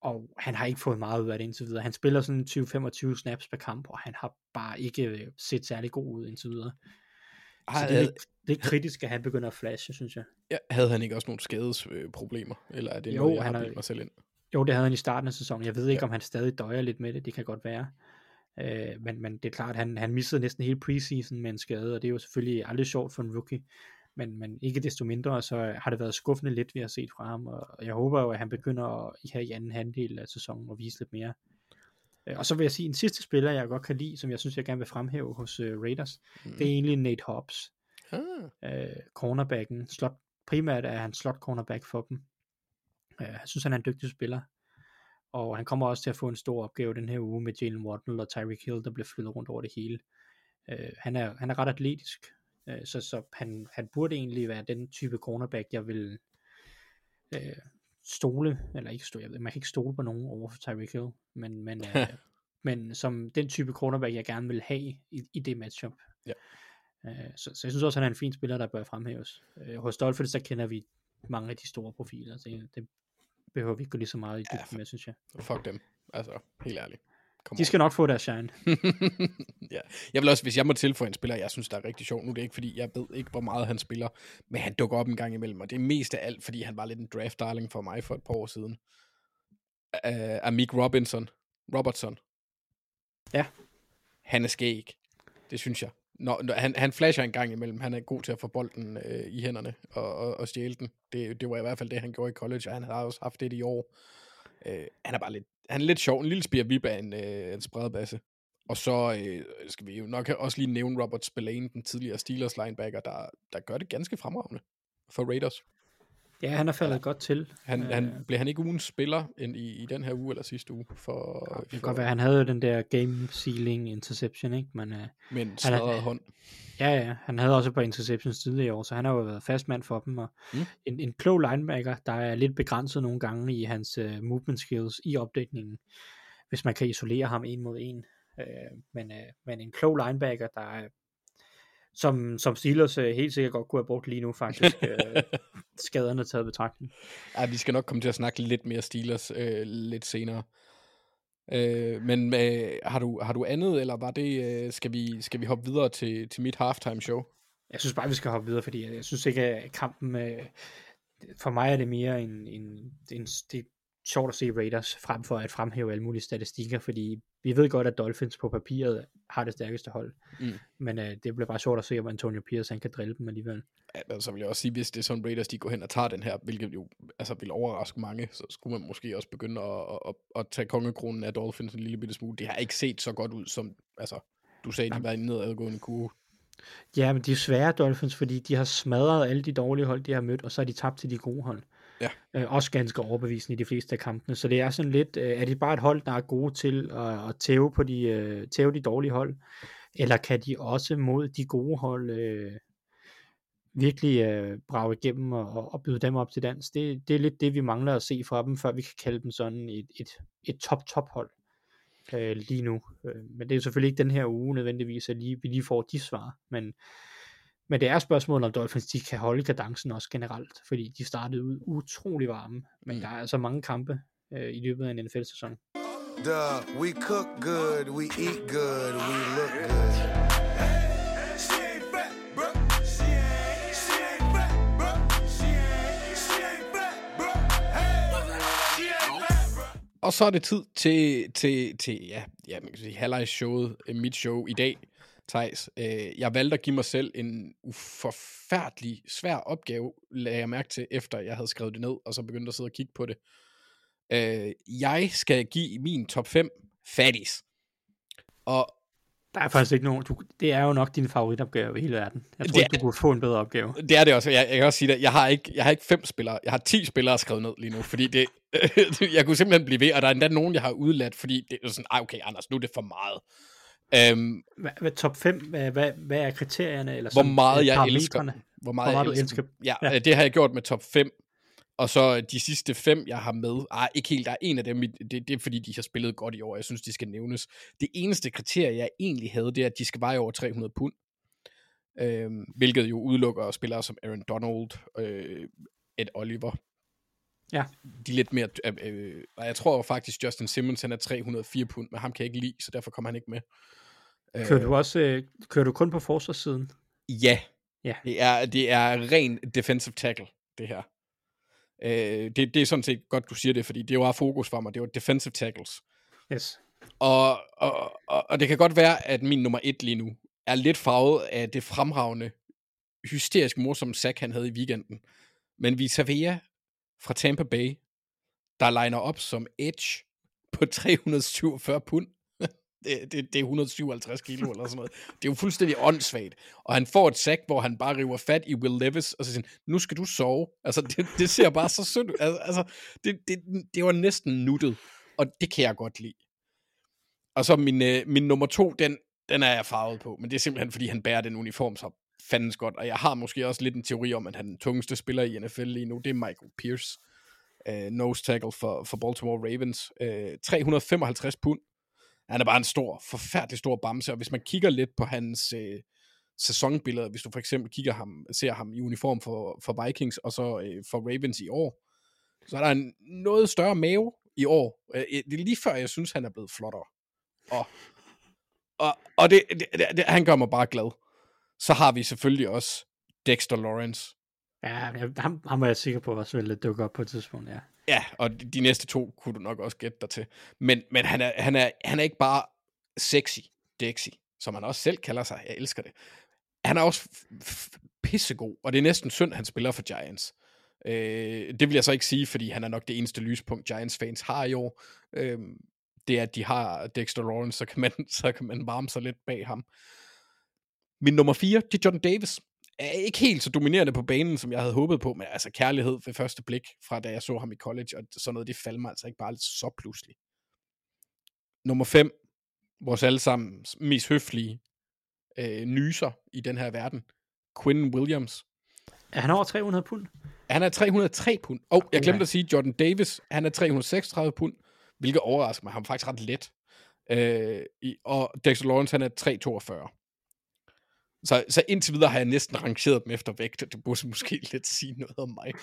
[SPEAKER 6] Og han har ikke fået meget ud af det indtil videre. Han spiller sådan 20-25 snaps per kamp, og han har bare ikke set særlig god ud indtil videre. Så det er, lidt, det er kritisk, at han begynder at flashe, synes jeg.
[SPEAKER 5] Ja, havde han ikke også nogle skadesproblemer? Eller er det
[SPEAKER 6] jo,
[SPEAKER 5] noget, jeg
[SPEAKER 6] han
[SPEAKER 5] har
[SPEAKER 6] har,
[SPEAKER 5] mig selv ind?
[SPEAKER 6] Jo, det havde han i starten af sæsonen. Jeg ved ikke, ja. om han stadig døjer lidt med det. Det kan godt være. Øh, men, men det er klart, han, han missede næsten hele preseason med en skade, og det er jo selvfølgelig aldrig sjovt for en rookie men, men ikke desto mindre, så har det været skuffende lidt, vi har set fra ham, og jeg håber jo, at han begynder at, her i anden halvdel af sæsonen at vise lidt mere. Øh, og så vil jeg sige, en sidste spiller, jeg godt kan lide, som jeg synes, jeg gerne vil fremhæve hos uh, Raiders, mm. det er egentlig Nate Hobbs.
[SPEAKER 5] Ah.
[SPEAKER 6] Uh, cornerbacken, slot, primært er han slot cornerback for dem. Uh, jeg synes, han er en dygtig spiller. Og han kommer også til at få en stor opgave den her uge med Jalen Waddle og Tyreek Hill, der bliver flyttet rundt over det hele. Uh, han, er, han er ret atletisk, Øh, så så han, han burde egentlig være den type cornerback, jeg vil øh, stole, eller ikke stole, man kan ikke stole på nogen over for Tyreek Hill, men, men, øh, men som den type cornerback, jeg gerne vil have i, i det matchup.
[SPEAKER 5] Ja.
[SPEAKER 6] Øh, så, så jeg synes også, han er en fin spiller, der bør fremhæves. Øh, hos Dolphins, der kender vi mange af de store profiler, så det behøver vi ikke gå lige så meget i dybden med, synes jeg.
[SPEAKER 5] Fuck dem. Altså, helt ærligt. Come
[SPEAKER 6] De skal nok få deres shine.
[SPEAKER 5] ja. Jeg vil også, hvis jeg må tilføje en spiller, jeg synes, der er rigtig sjov. Nu er det ikke, fordi jeg ved ikke, hvor meget han spiller, men han dukker op en gang imellem, og det er mest af alt, fordi han var lidt en draft darling for mig for et par år siden. Uh, Amik Robinson. Robertson.
[SPEAKER 6] Ja.
[SPEAKER 5] Han er skæg. Det synes jeg. Nå, han, han flasher en gang imellem. Han er god til at få bolden øh, i hænderne og, og, og stjæle den. Det, det var i hvert fald det, han gjorde i college, og han har også haft det i år. Øh, han er bare lidt, han er lidt sjov. En lille spire vip af en, øh, en spredbasse. Og så øh, skal vi jo nok også lige nævne Robert Spillane, den tidligere Steelers linebacker, der, der gør det ganske fremragende for Raiders.
[SPEAKER 6] Ja, han er faldet ja. godt til.
[SPEAKER 5] Han, øh, han, blev han ikke ugens spiller end i, i den her uge eller sidste uge? For,
[SPEAKER 6] ja, det kan
[SPEAKER 5] for,
[SPEAKER 6] godt være, han havde den der game sealing interception, ikke? Men, øh,
[SPEAKER 5] med en smadret hånd.
[SPEAKER 6] Ja, ja. Han havde også et par interceptions tidligere i år, så han har jo været fast mand for dem. Og mm. en, en klog linebacker, der er lidt begrænset nogle gange i hans uh, movement skills i opdækningen, hvis man kan isolere ham en mod en. Uh, men, uh, men en klog linebacker, der er som, som Steelers uh, helt sikkert godt kunne have brugt lige nu faktisk, uh, skaderne taget betragtning.
[SPEAKER 5] Ja, vi skal nok komme til at snakke lidt mere Steelers uh, lidt senere. Øh, men øh, har, du, har du andet, eller var det, øh, skal, vi, skal vi hoppe videre til, til mit halftime show?
[SPEAKER 6] Jeg synes bare, vi skal hoppe videre, fordi jeg synes ikke, at kampen, øh, for mig er det mere en, en, en det er sjovt at se Raiders, frem for at fremhæve alle mulige statistikker, fordi vi ved godt, at Dolphins på papiret har det stærkeste hold, mm. men øh, det bliver bare sjovt at se, om Antonio Pierce han kan drille dem alligevel.
[SPEAKER 5] Ja, så vil jeg også sige, hvis det er sådan Raiders, de går hen og tager den her, hvilket jo altså, vil overraske mange, så skulle man måske også begynde at, at, at, at tage kongekronen af Dolphins en lille bitte smule. Det har ikke set så godt ud, som altså, du sagde, de var en nedadgående kurve.
[SPEAKER 6] Ja, men de er svære Dolphins, fordi de har smadret alle de dårlige hold, de har mødt, og så har de tabt til de gode hold.
[SPEAKER 5] Ja.
[SPEAKER 6] Øh, også ganske overbevisende i de fleste af kampene. Så det er sådan lidt, øh, er det bare et hold, der er gode til at, at tæve, på de, øh, tæve de dårlige hold? Eller kan de også mod de gode hold øh, virkelig øh, brage igennem og, og byde dem op til dans? Det, det er lidt det, vi mangler at se fra dem, før vi kan kalde dem sådan et, et, et top-top hold øh, lige nu. Øh, men det er selvfølgelig ikke den her uge nødvendigvis, at lige, vi lige får de svar. Men men det er spørgsmålet, om Dolphins de kan holde kadencen også generelt, fordi de startede ud utrolig varme, men mm. der er altså mange kampe øh, i løbet af en NFL-sæson. Duh, we cook good, we eat good, we look good.
[SPEAKER 5] Og så er det tid til, til, til ja, ja, man kan sige, halvlejs-showet, mit show i dag. Thijs. Øh, jeg valgte at give mig selv en forfærdelig svær opgave, lagde jeg mærke til, efter jeg havde skrevet det ned, og så begyndte at sidde og kigge på det. Øh, jeg skal give min top 5 fatties. Og
[SPEAKER 6] der er faktisk ikke nogen. Du, det er jo nok din favoritopgave i hele verden. Jeg tror
[SPEAKER 5] det
[SPEAKER 6] ikke, du kunne få en bedre opgave.
[SPEAKER 5] Det er det også. Jeg, jeg kan også sige det. Jeg har ikke, jeg har ikke fem spillere. Jeg har ti spillere skrevet ned lige nu, fordi det, jeg kunne simpelthen blive ved, og der er endda nogen, jeg har udladt, fordi det er sådan, okay, Anders, nu er det for meget.
[SPEAKER 6] Øhm, hvad, hvad, top 5, hvad, hvad, hvad er kriterierne? Eller
[SPEAKER 5] hvor meget jeg elsker. Hvor meget, hvor meget jeg elsker. elsker. Ja, ja, det har jeg gjort med top 5. Og så de sidste fem, jeg har med, ah, ikke helt, der er en af dem, det, det er fordi, de har spillet godt i år, jeg synes, de skal nævnes. Det eneste kriterie, jeg egentlig havde, det er, at de skal veje over 300 pund. Øhm, hvilket jo udelukker spillere som Aaron Donald, øh, Ed Oliver.
[SPEAKER 6] Ja.
[SPEAKER 5] De lidt mere, øh, øh, og jeg tror faktisk, Justin Simmons, han er 304 pund, men ham kan jeg ikke lide, så derfor kommer han ikke med.
[SPEAKER 6] Kører du også øh, kører du kun på forsvarssiden?
[SPEAKER 5] Ja.
[SPEAKER 6] ja.
[SPEAKER 5] Det, er, det er ren defensive tackle, det her. Øh, det, det er sådan set godt, du siger det, fordi det var fokus for mig. Det var defensive tackles.
[SPEAKER 6] Yes.
[SPEAKER 5] Og, og, og, og det kan godt være, at min nummer et lige nu er lidt farvet af det fremragende, hysterisk morsomme sack, han havde i weekenden. Men vi Via fra Tampa Bay, der liner op som edge på 347 pund det, det, det er 157 kilo eller sådan noget. Det er jo fuldstændig åndssvagt. Og han får et sack, hvor han bare river fat i Will Levis, og så siger nu skal du sove. Altså, det, det ser bare så sødt ud. Altså, altså det, det, det var næsten nuttet, og det kan jeg godt lide. Og så min, øh, min nummer to, den, den er jeg farvet på, men det er simpelthen, fordi han bærer den uniform så fandens godt. Og jeg har måske også lidt en teori om, at han er den tungeste spiller i NFL lige nu. Det er Michael Pierce. øh, nose tackle for, for Baltimore Ravens. Øh, 355 pund han er bare en stor, forfærdelig stor bamse, og hvis man kigger lidt på hans, øh, sæsonbilleder, hvis du for eksempel kigger ham, ser ham i uniform for, for Vikings, og så øh, for Ravens i år, så er der en noget større mave i år. Øh, øh det er lige før, jeg synes, han er blevet flottere. Og, og, og det, det, det, det, han gør mig bare glad. Så har vi selvfølgelig også Dexter Lawrence.
[SPEAKER 6] Ja, ham, ham er jeg sikker på også vil dukke op på et tidspunkt, ja.
[SPEAKER 5] Ja, og de, næste to kunne du nok også gætte dig til. Men, men han, er, han, er, han er ikke bare sexy, dexy, som han også selv kalder sig. Jeg elsker det. Han er også pissegod, og det er næsten synd, han spiller for Giants. Øh, det vil jeg så ikke sige, fordi han er nok det eneste lyspunkt, Giants fans har i år. Øh, det er, at de har Dexter Lawrence, så kan man, så kan man varme sig lidt bag ham. Min nummer 4, det er Jordan Davis. Er ikke helt så dominerende på banen, som jeg havde håbet på, men altså kærlighed ved første blik, fra da jeg så ham i college, og sådan noget, det faldt mig altså ikke bare så pludselig. Nummer 5, vores allesammen mest høflige øh, nyser i den her verden, Quinn Williams.
[SPEAKER 6] Er han over 300 pund?
[SPEAKER 5] Han er 303 pund. Og oh, jeg glemte at sige, Jordan Davis, han er 336 pund, hvilket overrasker mig. Han er faktisk ret let. Øh, og Dexter Lawrence, han er 342. Så, så indtil videre har jeg næsten rangeret dem efter vægt, og det burde måske lidt sige noget om mig.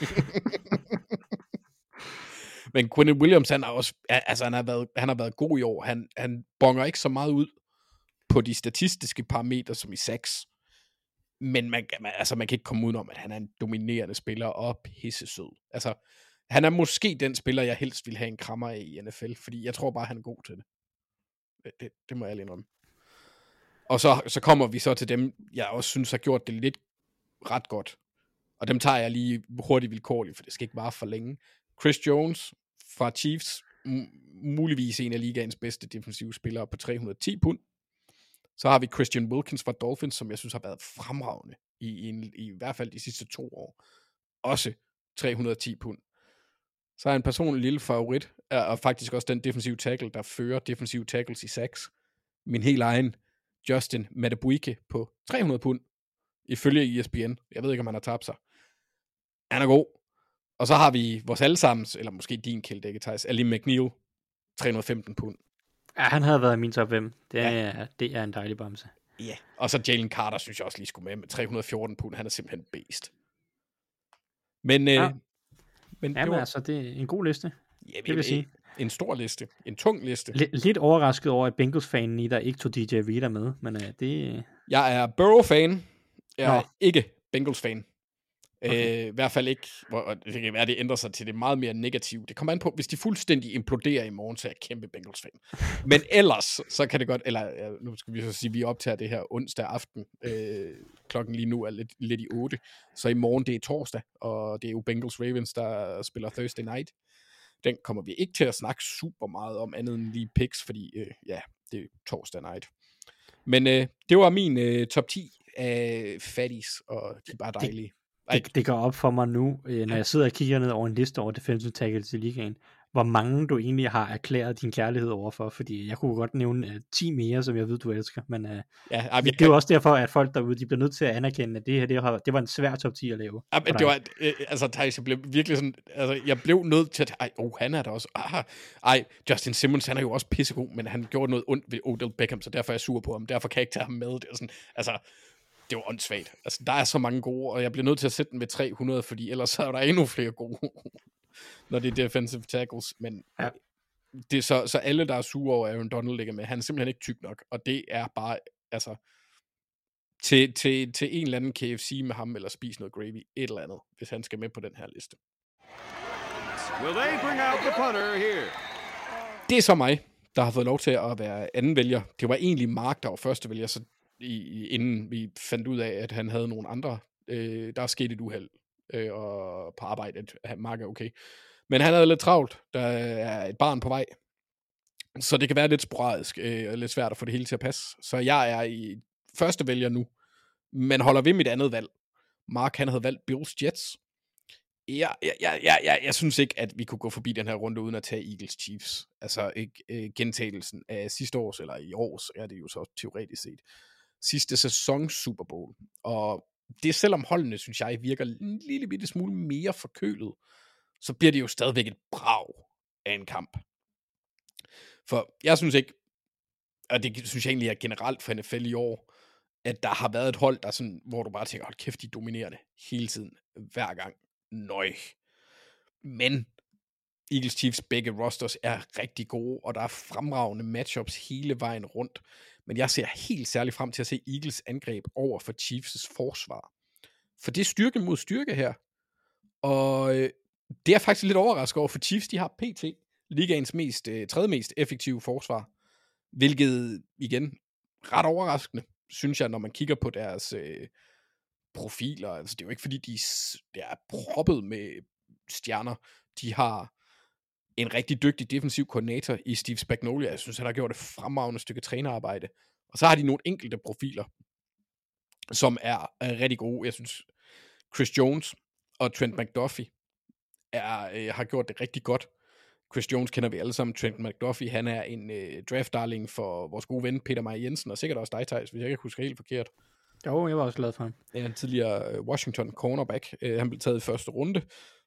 [SPEAKER 5] Men Quentin Williams, han har også, altså han har været, han har været god i år. Han, han bonger ikke så meget ud på de statistiske parametre som i 6. Men man, altså, man kan ikke komme ud om, at han er en dominerende spiller og pisse sød. Altså, han er måske den spiller, jeg helst vil have en krammer af i NFL, fordi jeg tror bare, han er god til det. Det, det, det må jeg lige indrømme. Og så, så kommer vi så til dem, jeg også synes har gjort det lidt ret godt. Og dem tager jeg lige hurtigt vilkårligt, for det skal ikke bare for længe. Chris Jones fra Chiefs, muligvis en af ligaens bedste defensive spillere på 310 pund. Så har vi Christian Wilkins fra Dolphins, som jeg synes har været fremragende i, i, en, i hvert fald de sidste to år. Også 310 pund. Så er en personlig lille favorit, er, og faktisk også den defensive tackle, der fører defensive tackles i 6. Min helt egen Justin Matabuike på 300 pund, ifølge ESPN. Jeg ved ikke, om han har tabt sig. Han er god. Og så har vi vores allesammens, eller måske din kældække, Thijs, Ali McNeil, 315 pund.
[SPEAKER 6] Ja, han havde været min top 5. Det er, ja. det er en dejlig bamse.
[SPEAKER 5] Ja, og så Jalen Carter, synes jeg også lige skulle med, med 314 pund. Han er simpelthen beast. Men, ja. øh,
[SPEAKER 6] men Jamen, det var... altså, det er en god liste. Ja, det vil jeg sige.
[SPEAKER 5] En stor liste. En tung liste.
[SPEAKER 6] L- lidt overrasket over, at Bengals-fanen i der ikke tog DJ Reader med, men uh, det...
[SPEAKER 5] Jeg er Burrow-fan. Jeg er Nå. ikke Bengals-fan. Okay. Øh, I hvert fald ikke, hvor, det kan være, det ændrer sig til det meget mere negativt. Det kommer an på, hvis de fuldstændig imploderer i morgen, så er jeg kæmpe Bengals-fan. Men ellers, så kan det godt, eller nu skal vi så sige, at vi optager det her onsdag aften. Øh, klokken lige nu er lidt, lidt i 8. Så i morgen, det er torsdag, og det er jo Bengals-Ravens, der spiller Thursday Night. Den kommer vi ikke til at snakke super meget om, andet end lige picks, fordi øh, ja, det er torsdag night. Men øh, det var min øh, top 10 af fatties, og de er bare dejlige.
[SPEAKER 6] Det, det går op for mig nu, øh, når jeg sidder og kigger ned over en liste over defensive tackles i ligaen, hvor mange du egentlig har erklæret din kærlighed overfor, fordi jeg kunne godt nævne uh, øh, 10 mere, som jeg ved, du elsker, men uh, ja, ej, det, er jo også derfor, at folk derude, de bliver nødt til at anerkende, at det her, det, har, det var en svær top 10 at lave.
[SPEAKER 5] Ja, men det var, øh, altså Thijs, jeg blev virkelig sådan, altså jeg blev nødt til at, ej, oh, han er der også, ah, ej, Justin Simmons, han er jo også pissegod, men han gjorde noget ondt ved Odell Beckham, så derfor er jeg sur på ham, derfor kan jeg ikke tage ham med, det er sådan, altså, det var åndssvagt. Altså, der er så mange gode, og jeg bliver nødt til at sætte den med 300, fordi ellers er der endnu flere gode, når det er defensive tackles. Men ja. det er så, så alle, der er sure over Aaron Donald ligger med, han er simpelthen ikke tyk nok, og det er bare, altså, til, til, til en eller anden KFC med ham, eller spise noget gravy, et eller andet, hvis han skal med på den her liste. Will they bring out the punter here? Det er så mig, der har fået lov til at være anden vælger. Det var egentlig Mark, der var første vælger, så i, inden vi fandt ud af, at han havde nogle andre. Øh, der er sket et uheld øh, og på arbejdet. Mark er okay. Men han havde lidt travlt. Der er et barn på vej. Så det kan være lidt sporadisk øh, og lidt svært at få det hele til at passe. Så jeg er i første vælger nu, men holder ved mit andet valg. Mark han havde valgt Bills Jets. Jeg, jeg, jeg, jeg, jeg, jeg synes ikke, at vi kunne gå forbi den her runde uden at tage Eagles Chiefs. Altså ikke øh, gentagelsen af sidste års, eller i års, er det jo så teoretisk set sidste sæson Super Bowl. Og det selvom holdene, synes jeg, virker en lille bitte smule mere forkølet, så bliver det jo stadigvæk et brag af en kamp. For jeg synes ikke, og det synes jeg egentlig er generelt for NFL i år, at der har været et hold, der sådan, hvor du bare tænker, hold kæft, de dominerer det hele tiden, hver gang. Nøj. Men Eagles Chiefs begge rosters er rigtig gode, og der er fremragende matchups hele vejen rundt. Men jeg ser helt særligt frem til at se Eagles angreb over for Chiefs' forsvar. For det er styrke mod styrke her. Og øh, det er faktisk lidt overrasket over, for Chiefs de har PT, ligaens mest, øh, tredje mest effektive forsvar. Hvilket, igen, ret overraskende, synes jeg, når man kigger på deres øh, profiler. Altså, det er jo ikke fordi, de er proppet med stjerner. De har en rigtig dygtig defensiv koordinator i Steve Spagnuolo. Jeg synes, han har gjort et fremragende stykke trænerarbejde. Og så har de nogle enkelte profiler, som er, er rigtig gode. Jeg synes, Chris Jones og Trent McDuffie er, øh, har gjort det rigtig godt. Chris Jones kender vi alle sammen. Trent McDuffie, han er en øh, draft darling for vores gode ven Peter Meyer Jensen, og sikkert også dig, Thijs, hvis jeg ikke husker helt forkert.
[SPEAKER 6] Jo, jeg var også glad for ham.
[SPEAKER 5] Ja, en tidligere øh, Washington cornerback. Øh, han blev taget i første runde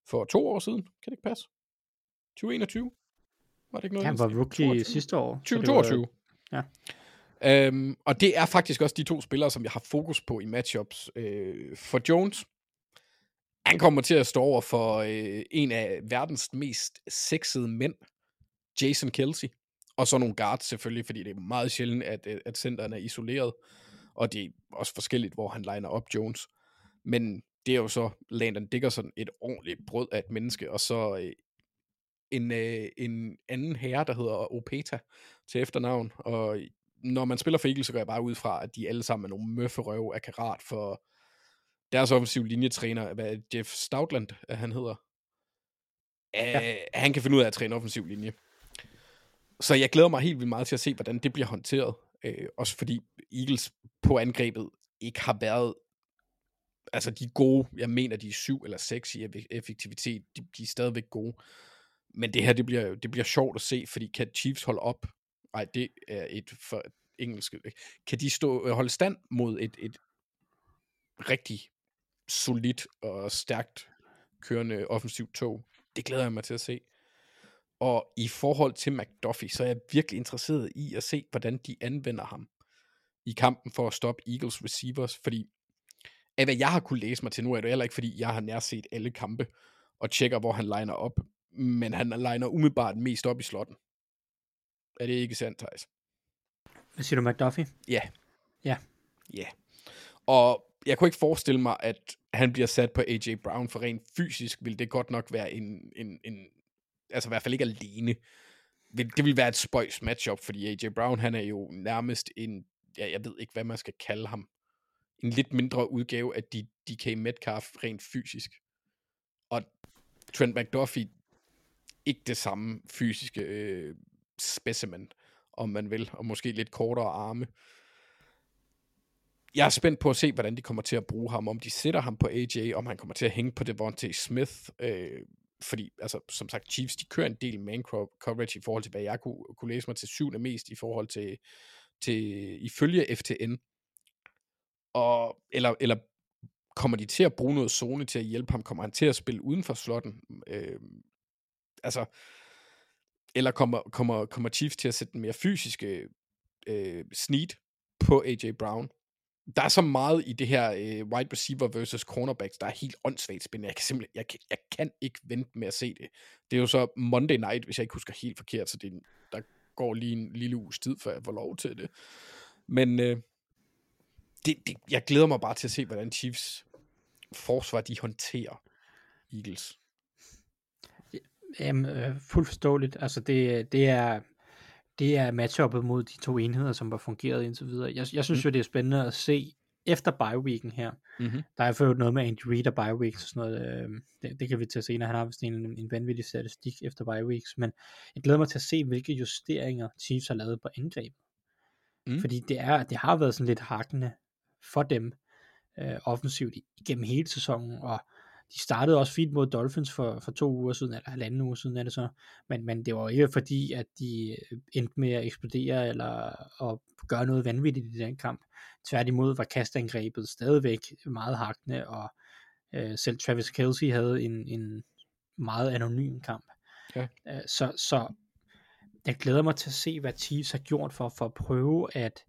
[SPEAKER 5] for to år siden. Kan det ikke passe? 2021? Var det ikke noget?
[SPEAKER 6] Han var rookie
[SPEAKER 5] 22?
[SPEAKER 6] sidste år. så det
[SPEAKER 5] 2022.
[SPEAKER 6] Ja.
[SPEAKER 5] Øhm, og det er faktisk også de to spillere, som jeg har fokus på i matchups. Øh, for Jones, han kommer til at stå over for øh, en af verdens mest sexede mænd, Jason Kelsey. Og så nogle guards selvfølgelig, fordi det er meget sjældent, at, øh, at centeren er isoleret. Og det er også forskelligt, hvor han liner op Jones. Men det er jo så Landon Dickerson, et ordentligt brød af et menneske, og så øh, en, øh, en anden herre, der hedder Opeta til efternavn. Og når man spiller for Eagles, så går jeg bare ud fra, at de alle sammen er nogle møfferøve af karat for deres offensiv linjetræner, hvad Jeff Stoutland, han hedder. Ja. han kan finde ud af at træne offensiv linje. Så jeg glæder mig helt vildt meget til at se, hvordan det bliver håndteret. Øh, også fordi Eagles på angrebet ikke har været altså de er gode, jeg mener de er syv eller seks i effektivitet, de, de er stadigvæk gode. Men det her, det bliver, det bliver sjovt at se, fordi kan Chiefs holde op? Nej, det er et for engelsk. Øh, kan de stå, øh, holde stand mod et, et rigtig solidt og stærkt kørende offensivt tog? Det glæder jeg mig til at se. Og i forhold til McDuffie, så er jeg virkelig interesseret i at se, hvordan de anvender ham i kampen for at stoppe Eagles receivers, fordi af hvad jeg har kunne læse mig til, nu er det heller ikke, fordi jeg har nærset alle kampe, og tjekker, hvor han liner op, men han liner umiddelbart mest op i slotten. Er det ikke sandt, Thijs?
[SPEAKER 6] Hvad siger du, McDuffie?
[SPEAKER 5] Ja.
[SPEAKER 6] Ja.
[SPEAKER 5] Ja. Og jeg kunne ikke forestille mig, at han bliver sat på AJ Brown, for rent fysisk vil det godt nok være en, en, en altså i hvert fald ikke alene. Det vil være et spøjs matchup, fordi AJ Brown, han er jo nærmest en, ja, jeg ved ikke, hvad man skal kalde ham, en lidt mindre udgave af DK Metcalf rent fysisk. Og Trent McDuffie, ikke det samme fysiske øh, specimen, om man vil, og måske lidt kortere arme. Jeg er spændt på at se, hvordan de kommer til at bruge ham, om de sætter ham på AJ, om han kommer til at hænge på Devontae Smith, øh, fordi, altså, som sagt, Chiefs, de kører en del man coverage i forhold til, hvad jeg kunne, kunne læse mig til syvende mest i forhold til, til ifølge FTN. Og, eller, eller kommer de til at bruge noget zone til at hjælpe ham? Kommer han til at spille uden for slotten? Øh, altså, eller kommer, kommer, kommer Chiefs til at sætte den mere fysiske øh, snit på AJ Brown? Der er så meget i det her øh, wide receiver versus cornerbacks, der er helt åndssvagt spændende. Jeg kan simpelthen, jeg, kan, jeg kan ikke vente med at se det. Det er jo så Monday night, hvis jeg ikke husker helt forkert, så det, der går lige en lille uges tid, før jeg får lov til det. Men øh, det, det, jeg glæder mig bare til at se, hvordan Chiefs forsvar, de håndterer Eagles.
[SPEAKER 6] Jamen, øh, fuldt forståeligt. Altså, det, det er det er matchuppet mod de to enheder, som har fungeret indtil videre. Jeg, jeg synes mm. jo, det er spændende at se efter bye-weeken her.
[SPEAKER 5] Mm-hmm.
[SPEAKER 6] Der er jo noget med Andy Reid og bye-weeks og sådan noget. Øh, det, det, kan vi tage senere. Han har vist en, en vanvittig statistik efter bye-weeks. Men jeg glæder mig til at se, hvilke justeringer Chiefs har lavet på angrebet. Mm. Fordi det, er, det har været sådan lidt hakkende for dem øh, offensivt igennem hele sæsonen. Og de startede også fint mod Dolphins for, for to uger siden, eller halvanden uge siden er det så, men, men det var ikke fordi, at de øh, endte med at eksplodere, eller at gøre noget vanvittigt i den kamp. Tværtimod var kastangrebet stadigvæk meget hakkende, og øh, selv Travis Kelsey havde en, en meget anonym kamp.
[SPEAKER 5] Ja.
[SPEAKER 6] Øh, så, så jeg glæder mig til at se, hvad Chiefs har gjort for, for at prøve at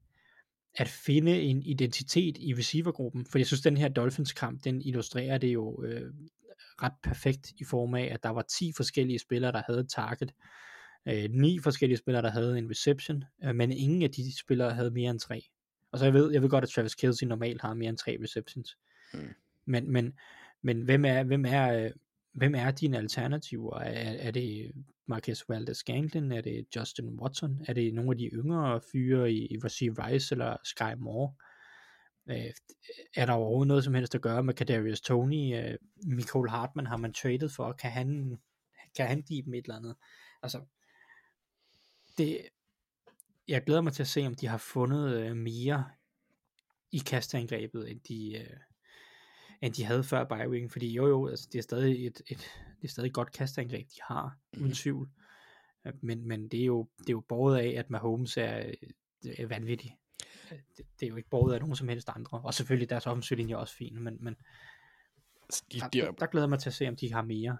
[SPEAKER 6] at finde en identitet i receivergruppen, for jeg synes, den her Dolphins-kamp, den illustrerer det jo øh, ret perfekt i form af, at der var 10 forskellige spillere, der havde et target, øh, 9 forskellige spillere, der havde en reception, øh, men ingen af de spillere havde mere end 3. Og så jeg ved, jeg ved godt, at Travis Kelce normalt har mere end 3 receptions.
[SPEAKER 5] Mm.
[SPEAKER 6] Men, men, men hvem er, hvem er, øh, hvem er dine alternativer? Er, er det Marcus Valdez Ganglin, Er det Justin Watson? Er det nogle af de yngre fyre i, i Rasheed Rice eller Sky Moore? Øh, er der overhovedet noget som helst at gøre med Kadarius Tony? Øh, Michael Hartman har man traded for. Kan han, kan han give dem et eller andet? Altså, det, jeg glæder mig til at se, om de har fundet øh, mere i kastangrebet, end de, øh, end de havde før bye fordi jo jo, altså, det er stadig et, et, det er stadig et godt kastangreb, de har, uden tvivl. Øh, Men, men det, er jo, det er jo båret af, at Mahomes er, er vanvittig. Øh, Det, det, er jo ikke båret af nogen som helst andre. Og selvfølgelig deres offensiv linje er også fin, men, men
[SPEAKER 5] Altså, De,
[SPEAKER 6] der,
[SPEAKER 5] de,
[SPEAKER 6] der, der glæder jeg mig til at se, om de har mere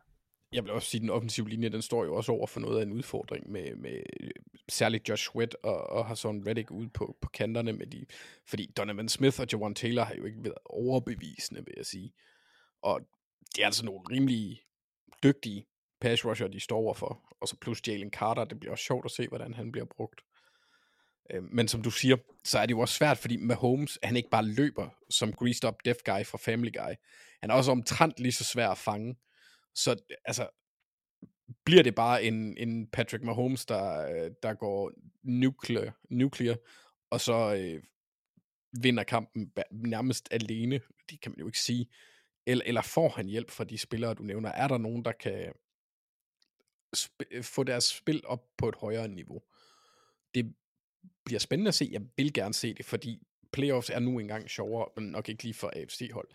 [SPEAKER 5] jeg vil også sige, at den offensive linje, den står jo også over for noget af en udfordring med, med øh, særligt Josh Sweat og, og Hassan Reddick ude på, på kanterne med de, fordi Donovan Smith og Jawan Taylor har jo ikke været overbevisende, vil jeg sige. Og det er altså nogle rimelig dygtige pass rusher, de står overfor. Og så plus Jalen Carter, det bliver også sjovt at se, hvordan han bliver brugt. Øh, men som du siger, så er det jo også svært, fordi Mahomes, han ikke bare løber som greased up deaf guy fra Family Guy. Han er også omtrent lige så svær at fange. Så altså, bliver det bare en, en Patrick Mahomes, der, øh, der går nuclear, nuclear og så øh, vinder kampen nærmest alene, det kan man jo ikke sige, eller, eller får han hjælp fra de spillere, du nævner? Er der nogen, der kan sp- øh, få deres spil op på et højere niveau? Det bliver spændende at se. Jeg vil gerne se det, fordi playoffs er nu engang sjovere, men nok ikke lige for AFC-hold.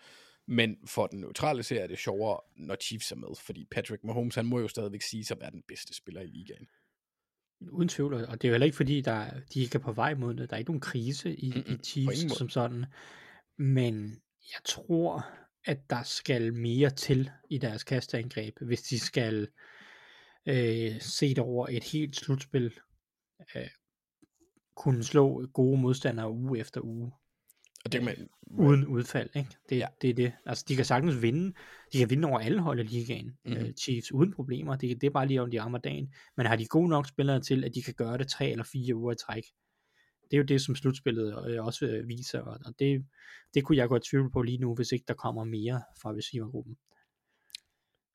[SPEAKER 5] Men for den neutrale serie er det sjovere, når Chiefs er med, fordi Patrick Mahomes, han må jo stadigvæk sige sig at være den bedste spiller i ligaen.
[SPEAKER 6] Uden tvivl, og det er jo heller ikke fordi, der, de ikke er på vej mod det. Der er ikke nogen krise i,
[SPEAKER 5] Mm-mm,
[SPEAKER 6] i Chiefs som sådan. Men jeg tror, at der skal mere til i deres kasteangreb, hvis de skal øh, se det over et helt slutspil, øh, kunne slå gode modstandere uge efter uge,
[SPEAKER 5] Og det man,
[SPEAKER 6] uden udfald. Ikke? Det,
[SPEAKER 5] Ja.
[SPEAKER 6] det er det. Altså, de kan sagtens vinde. De kan vinde over alle hold i ligaen,
[SPEAKER 5] Mhm.
[SPEAKER 6] mm-hmm. Chiefs, uden problemer. Det, det er bare lige om de rammer dagen. Men har de gode nok spillere til, at de kan gøre det tre eller fire uger i træk? Det er jo det, som slutspillet øh, også øh, viser, og og det, det kunne jeg godt tvivle på lige nu, hvis ikke der kommer mere fra receivergruppen.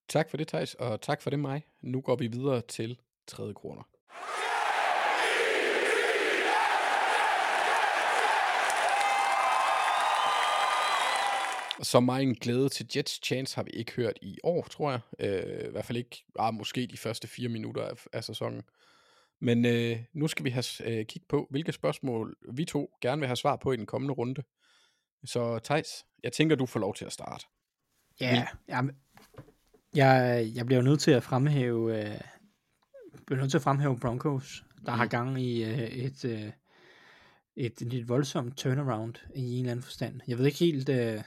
[SPEAKER 5] tak for det, Thijs, og tak for det, mig. Nu går vi videre til tredje corner. Så meget glæde til Jets chance har vi ikke hørt i år, tror jeg. Øh, I hvert fald ikke, ah, måske de første fire minutter af, af sæsonen. Men øh, nu skal vi have øh, kigge på, hvilke spørgsmål vi to gerne vil have svar på i den kommende runde. Så Thijs, jeg tænker, du får lov til at starte.
[SPEAKER 6] Ja, jamen, jeg, jeg bliver jo nødt til at fremhæve, øh, bliver nødt til at fremhæve Broncos, der mm. har gang i øh, et, øh, et lidt voldsomt turnaround i en eller anden forstand. Jeg ved ikke helt, øh,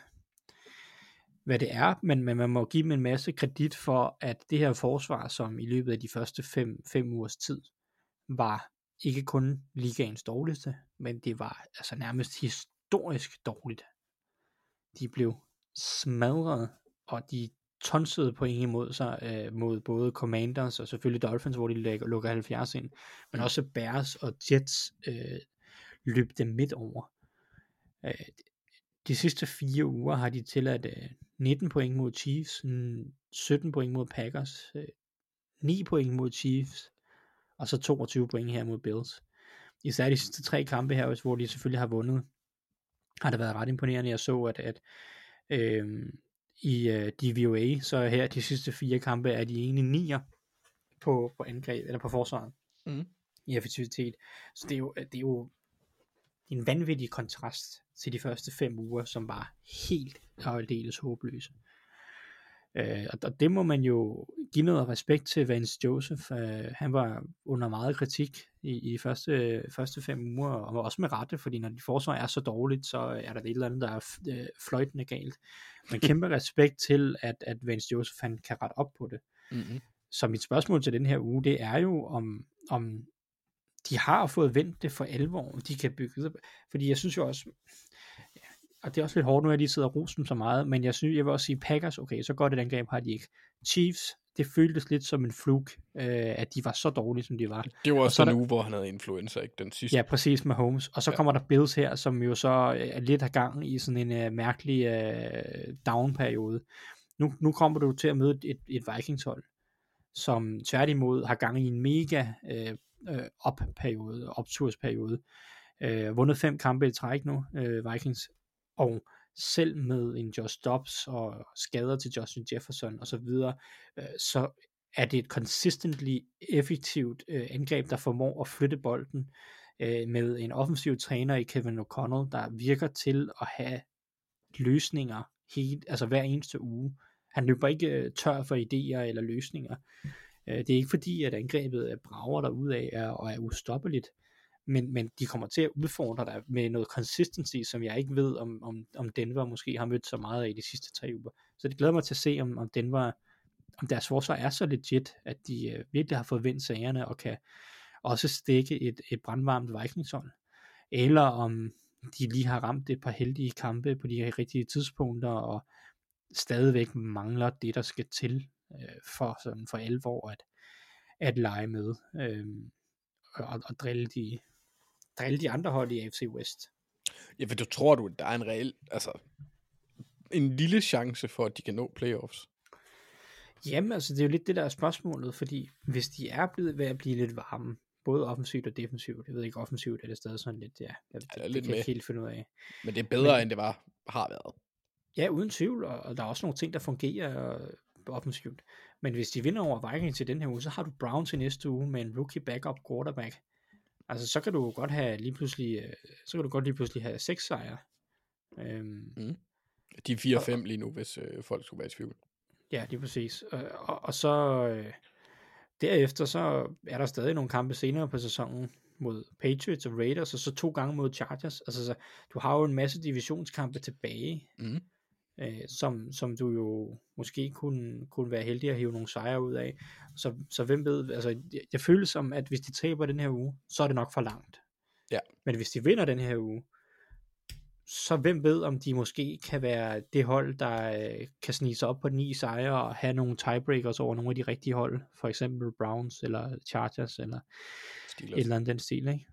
[SPEAKER 6] hvad det er, men, men man må give dem en masse kredit for, at det her forsvar, som i løbet af de første fem, fem ugers tid, var ikke kun ligaens dårligste, men det var altså nærmest historisk dårligt. De blev smadret, og de tonsede point imod sig øh, mod både Commanders og selvfølgelig Dolphins, hvor de lægger, lukker 70 ind, men også Bears og Jets øh, løb dem midt over. Øh, de sidste fire uger har de tilladt øh, 19 point mod Chiefs, mm, 17 point mod Packers, øh, 9 point mod Chiefs, og så 22 point her mod Bills. Især de sidste tre kampe her, hvor de selvfølgelig har vundet, har det været ret imponerende. Jeg så, at, at øh, i øh, DVOA, så her de sidste fire kampe er de egentlig nier på, på angreb, eller på forsvaret
[SPEAKER 5] Mm.
[SPEAKER 6] i effektivitet. Så det er jo, det er jo en vanvittig kontrast til de første fem uger, som var helt og aldeles håbløse. Øh, og- det må man jo give noget respekt til Vance Joseph. Øh, han var under meget kritik i, i de første, første fem uger, og også med rette, fordi når de forsvar er så dårligt, så er der et eller andet, der er øh, fløjtende galt. Men kæmpe respekt til, at, at Vance Joseph han kan rette op på det
[SPEAKER 5] Mm-hmm.
[SPEAKER 6] så mit spørgsmål til den her uge, det er jo, om, om de har fået vendt det for alvor, de kan bygge på- Fordi jeg synes jo også, og det er også lidt hårdt nu, at jeg lige sidder og roser dem så meget, men jeg synes, jeg vil også sige, Packers, okay, så godt et angreb har de ikke. Chiefs, det føltes lidt som en fluk, øh, at de var så dårlige, som de var.
[SPEAKER 5] Det var
[SPEAKER 6] Og
[SPEAKER 5] også
[SPEAKER 6] så er
[SPEAKER 5] den
[SPEAKER 6] der-
[SPEAKER 5] uge, hvor han havde influenza, ikke? Den sidste.
[SPEAKER 6] Ja, præcis med Holmes. Og så
[SPEAKER 5] Ja.
[SPEAKER 6] kommer der Bills her, som jo så øh, er lidt af gang i sådan en uh, mærkelig uh, down-periode. Nu, nu kommer du til at møde et, et Vikings-hold, som tværtimod har gang i en mega øh, øh, op-periode, optursperiode. Øh, vundet fem kampe i træk nu, øh, Vikings, og selv med en Josh Dobbs og skader til Justin Jefferson og så videre, øh, så er det et consistently effektivt øh, angreb, der formår at flytte bolden øh, med en offensiv træner i Kevin O'Connell, der virker til at have løsninger helt, altså hver eneste uge. Han løber ikke øh, tør for idéer eller løsninger. Øh, det er ikke fordi, at angrebet er brager ud af er, og er ustoppeligt, men, men de kommer til at udfordre dig med noget consistency, som jeg ikke ved, om, om, om Denver måske har mødt så meget af i de sidste tre uger. Så det glæder mig til at se, om, om Denver, om deres forsvar er så legit, at de øh, virkelig har fået vendt sagerne, og kan også stikke et, et brandvarmt Vikingshold. Eller om de lige har ramt et par heldige kampe på de rigtige tidspunkter, og stadigvæk mangler det, der skal til øh, for, sådan for alvor at, at lege med øh, og, og drille, de, drille de andre hold i AFC West.
[SPEAKER 5] Ja, for du tror du, der er en reel, altså, en lille chance for, at de kan nå playoffs?
[SPEAKER 6] Jamen, altså det er jo lidt det der er spørgsmålet, fordi hvis de er blevet ved at blive lidt varme, både offensivt og defensivt, jeg ved ikke, offensivt er det stadig sådan lidt, ja, jeg,
[SPEAKER 5] Ja,
[SPEAKER 6] det,
[SPEAKER 5] det lidt
[SPEAKER 6] kan jeg ikke helt finde ud af.
[SPEAKER 5] Men det er bedre, Men... end det var, har været.
[SPEAKER 6] Ja, uden tvivl, og, og der er også nogle ting, der fungerer øh, offensivt. Men hvis de vinder over Vikings til den her uge, så har du Browns i næste uge med en rookie backup quarterback. Altså, så kan du godt have lige pludselig, øh, så kan du godt lige pludselig have seks sejre. Øhm,
[SPEAKER 5] De er 4-5 lige nu, hvis øh, folk skulle være i tvivl.
[SPEAKER 6] Ja, lige præcis. Og, og, og så øh, derefter, så er der stadig nogle kampe senere på sæsonen mod Patriots og Raiders, og så to gange mod Chargers. Altså, så, du har jo en masse divisionskampe tilbage,
[SPEAKER 5] Mhm.
[SPEAKER 6] Øh, som, som du jo måske kunne, kunne være heldig at hive nogle sejre ud af. Så, så hvem ved, altså, jeg, jeg føler som, at hvis de taber den her uge, så er det nok for langt.
[SPEAKER 5] Ja.
[SPEAKER 6] Men hvis de vinder den her uge, så hvem ved, om de måske kan være det hold, der øh, kan snige sig op på ni sejre og have nogle tiebreakers over nogle af de rigtige hold, for eksempel Browns eller Chargers eller
[SPEAKER 5] Steelers.
[SPEAKER 6] et eller andet den stil, ikke?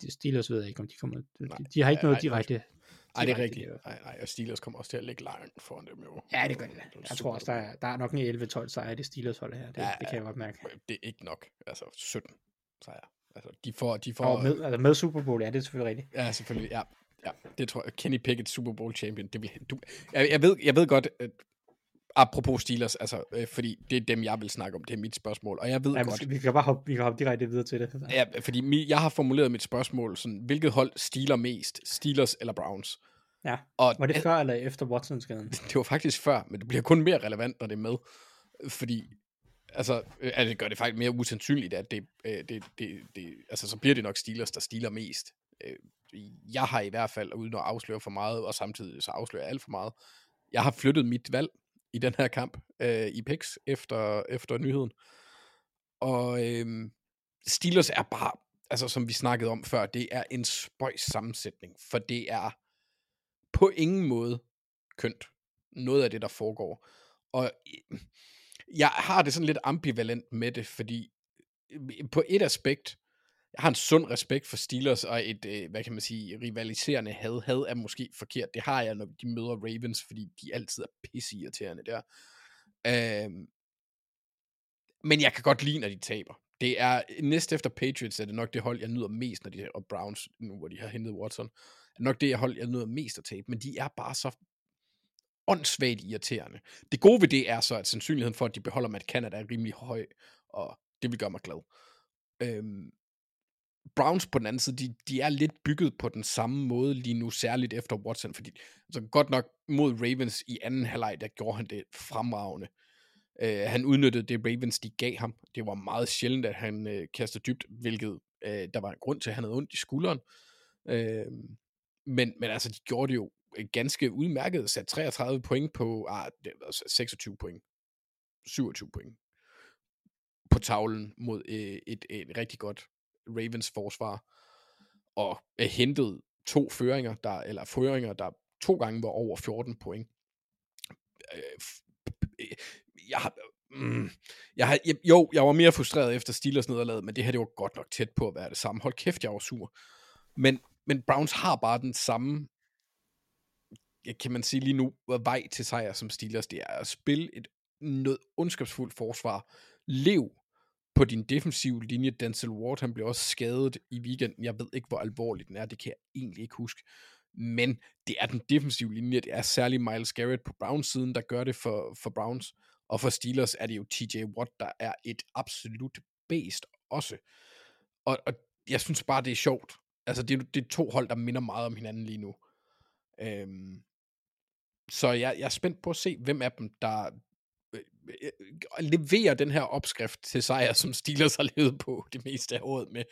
[SPEAKER 6] De Steelers ved jeg ikke, om de kommer, de,
[SPEAKER 5] Nej.
[SPEAKER 6] de har ikke
[SPEAKER 5] Ej,
[SPEAKER 6] noget direkte.
[SPEAKER 5] Ej, det er rigtigt. Nej, nej, og Steelers kommer også til at ligge langt foran dem jo.
[SPEAKER 6] Ja, det gør de. da. Jeg tror også, der er, der er nok en 11-12 sejre i det Steelers hold her. Det,
[SPEAKER 5] Ja,
[SPEAKER 6] det kan jeg godt mærke.
[SPEAKER 5] Det er ikke nok. Altså, 17 sejre. Altså, de får, de får,
[SPEAKER 6] Og med, altså med Super Bowl, ja, det er selvfølgelig rigtigt.
[SPEAKER 5] Ja, selvfølgelig. Ja, ja. Det tror jeg. Kenny Pickett, Super Bowl champion. Det vil, du, jeg, jeg, ved, jeg ved godt, at, apropos Steelers, altså, øh, fordi det er dem, jeg vil snakke om. Det er mit spørgsmål. Og jeg ved
[SPEAKER 6] Ja,
[SPEAKER 5] godt,
[SPEAKER 6] vi, kan bare hoppe, vi kan hoppe direkte videre til det.
[SPEAKER 5] ja, fordi mi, jeg har formuleret mit spørgsmål sådan, hvilket hold stealer mest? Steelers eller Browns?
[SPEAKER 6] Ja.
[SPEAKER 5] Og
[SPEAKER 6] Var det før eller efter Watson-skaden?
[SPEAKER 5] det var faktisk før, men det bliver kun mere relevant, når det er med. Fordi, altså, øh, altså det gør det faktisk mere usandsynligt, at det, øh, det, det, det, altså så bliver det nok Steelers, der stiler mest. Øh, jeg har i hvert fald, uden at afsløre for meget, og samtidig så afslører jeg alt for meget, jeg har flyttet mit valg i den her kamp øh, i PIX efter, efter nyheden. Og øh, Steelers er bare, altså som vi snakkede om før, det er en spøjs sammensætning, for det er på ingen måde kønt, noget af det, der foregår. Og øh, jeg har det sådan lidt ambivalent med det, fordi øh, på et aspekt, jeg har en sund respekt for Steelers, og et, øh, hvad kan man sige, rivaliserende had. Had er måske forkert. Det har jeg, når de møder Ravens, fordi de altid er pisseirriterende der. Øhm, men jeg kan godt lide, når de taber. Det er, næst efter Patriots er det nok det hold, jeg nyder mest, når de og Browns, nu hvor de har hentet Watson, er nok det hold, jeg nyder mest at tabe, men de er bare så åndssvagt irriterende. Det gode ved det er så, at sandsynligheden for, at de beholder Matt Canada er rimelig høj, og det vil gøre mig glad. Øhm, Browns på den anden side, de, de er lidt bygget på den samme måde lige nu, særligt efter Watson, fordi altså godt nok mod Ravens i anden halvleg, der gjorde han det fremragende. Uh, han udnyttede det Ravens, de gav ham. Det var meget sjældent, at han uh, kastede dybt, hvilket uh, der var en grund til, at han havde ondt i skulderen. Uh, men, men altså, de gjorde det jo ganske udmærket, sat 33 point på, ah, det var altså 26 point, 27 point på tavlen mod uh, et, et rigtig godt Ravens forsvar, og øh, hentet to føringer, der, eller føringer, der to gange var over 14 point. Øh, jeg har, mm, jeg har, jeg, jo, jeg var mere frustreret efter Steelers nederlaget, men det her, det var godt nok tæt på at være det samme. Hold kæft, jeg var sur. Men, men Browns har bare den samme, kan man sige lige nu, vej til sejr som Steelers. Det er at spille et noget ondskabsfuldt forsvar. Lev på din defensive linje. Denzel Ward, han blev også skadet i weekenden. Jeg ved ikke, hvor alvorlig den er. Det kan jeg egentlig ikke huske. Men det er den defensive linje. Det er særligt Miles Garrett på Browns siden, der gør det for, for Browns. Og for Steelers er det jo TJ Watt, der er et absolut based også. Og, og jeg synes bare, det er sjovt. Altså, det, er, det er to hold, der minder meget om hinanden lige nu. Øhm, så jeg, jeg er spændt på at se, hvem af dem, der leverer den her opskrift til sejr, som Steelers har levet på det meste af året med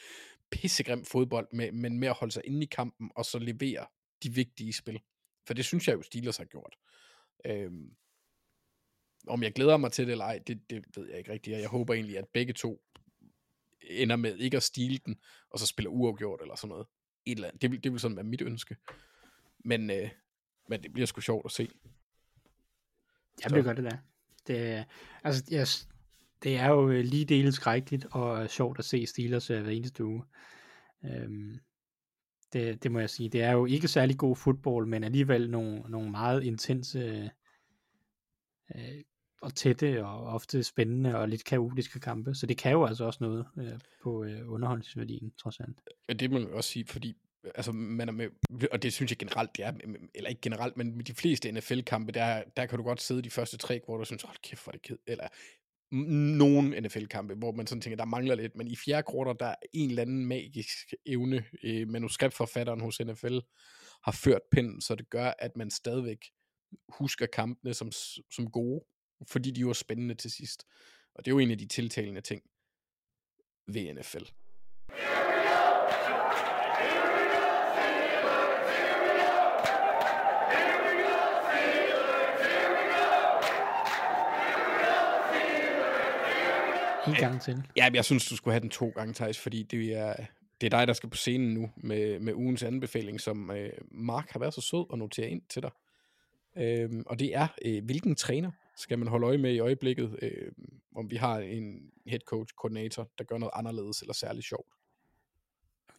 [SPEAKER 5] pissegrim fodbold, med, men med at holde sig inde i kampen, og så levere de vigtige spil. For det synes jeg jo, Steelers har gjort. Øhm, om jeg glæder mig til det eller ej, det, det ved jeg ikke rigtigt. Jeg håber egentlig, at begge to ender med ikke at stile den, og så spiller uafgjort eller sådan noget. Et eller andet. Det, vil, det vil sådan være mit ønske. Men, øh, men det bliver sgu sjovt at se.
[SPEAKER 6] Ja, det gør det da. Øh, altså, det, altså, yes, det er jo øh, lige dele skrækkeligt og øh, sjovt at se Steelers hver eneste uge. Øhm, det, det må jeg sige. Det er jo ikke særlig god fodbold, men alligevel nogle, nogle meget intense øh, og tætte og ofte spændende og lidt kaotiske kampe. Så det kan jo altså også noget øh, på øh, underholdningsværdien, trods alt.
[SPEAKER 5] Ja, det må man også sige, fordi altså man er med, og det synes jeg generelt, det er, eller ikke generelt, men med de fleste NFL-kampe, der, der kan du godt sidde de første tre, hvor du synes, hold kæft, hvor er det ked, eller nogen NFL-kampe, hvor man sådan tænker, der mangler lidt, men i fjerde kvartal, der er en eller anden magisk evne, øh, manuskriptforfatteren hos NFL har ført pinden, så det gør, at man stadigvæk husker kampene som, som gode, fordi de var spændende til sidst. Og det er jo en af de tiltalende ting ved NFL.
[SPEAKER 6] En gang til.
[SPEAKER 5] Ja, jeg synes, du skulle have den to gange, Thijs, fordi det er, det er dig, der skal på scenen nu med, med ugens anbefaling, som øh, Mark har været så sød at notere ind til dig. Øhm, og det er, øh, hvilken træner skal man holde øje med i øjeblikket, øh, om vi har en head coach, koordinator, der gør noget anderledes eller særligt sjovt.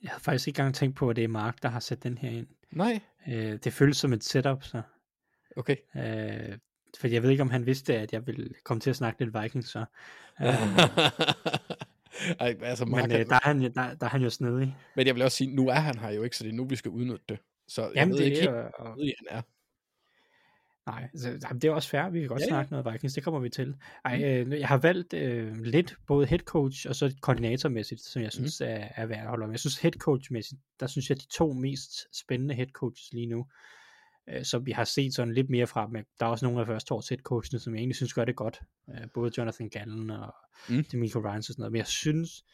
[SPEAKER 6] Jeg har faktisk ikke engang tænkt på, at det er Mark, der har sat den her ind.
[SPEAKER 5] Nej.
[SPEAKER 6] Øh, det føles som et setup, så.
[SPEAKER 5] Okay.
[SPEAKER 6] Øh, for jeg ved ikke, om han vidste, at jeg ville komme til at snakke lidt Vikings, så. Øh,
[SPEAKER 5] Ej, altså Mark,
[SPEAKER 6] men øh, der, er han, der, der er han jo snedig.
[SPEAKER 5] men jeg vil også sige, nu er han her jo ikke, så det er nu, vi skal udnytte det. Så jeg
[SPEAKER 6] Jamen,
[SPEAKER 5] ved
[SPEAKER 6] det
[SPEAKER 5] ikke
[SPEAKER 6] er,
[SPEAKER 5] helt,
[SPEAKER 6] og,
[SPEAKER 5] han er.
[SPEAKER 6] nej, så, det er også fair, vi kan godt
[SPEAKER 5] Ja,
[SPEAKER 6] ja,
[SPEAKER 5] ja.
[SPEAKER 6] snakke noget Vikings, det kommer vi til. Ej, øh, jeg har valgt øh, lidt både head coach og så koordinatormæssigt, som jeg synes mm. er, er værd at holde om. Jeg synes head coach-mæssigt, der synes jeg, de to mest spændende head coaches lige nu, øh, som vi har set sådan lidt mere fra dem. Der er også nogle af første års head coachene, som jeg egentlig synes gør det godt. Øh, både Jonathan Gallen og
[SPEAKER 5] Mm.
[SPEAKER 6] Demico Ryans og sådan noget. Men jeg synes,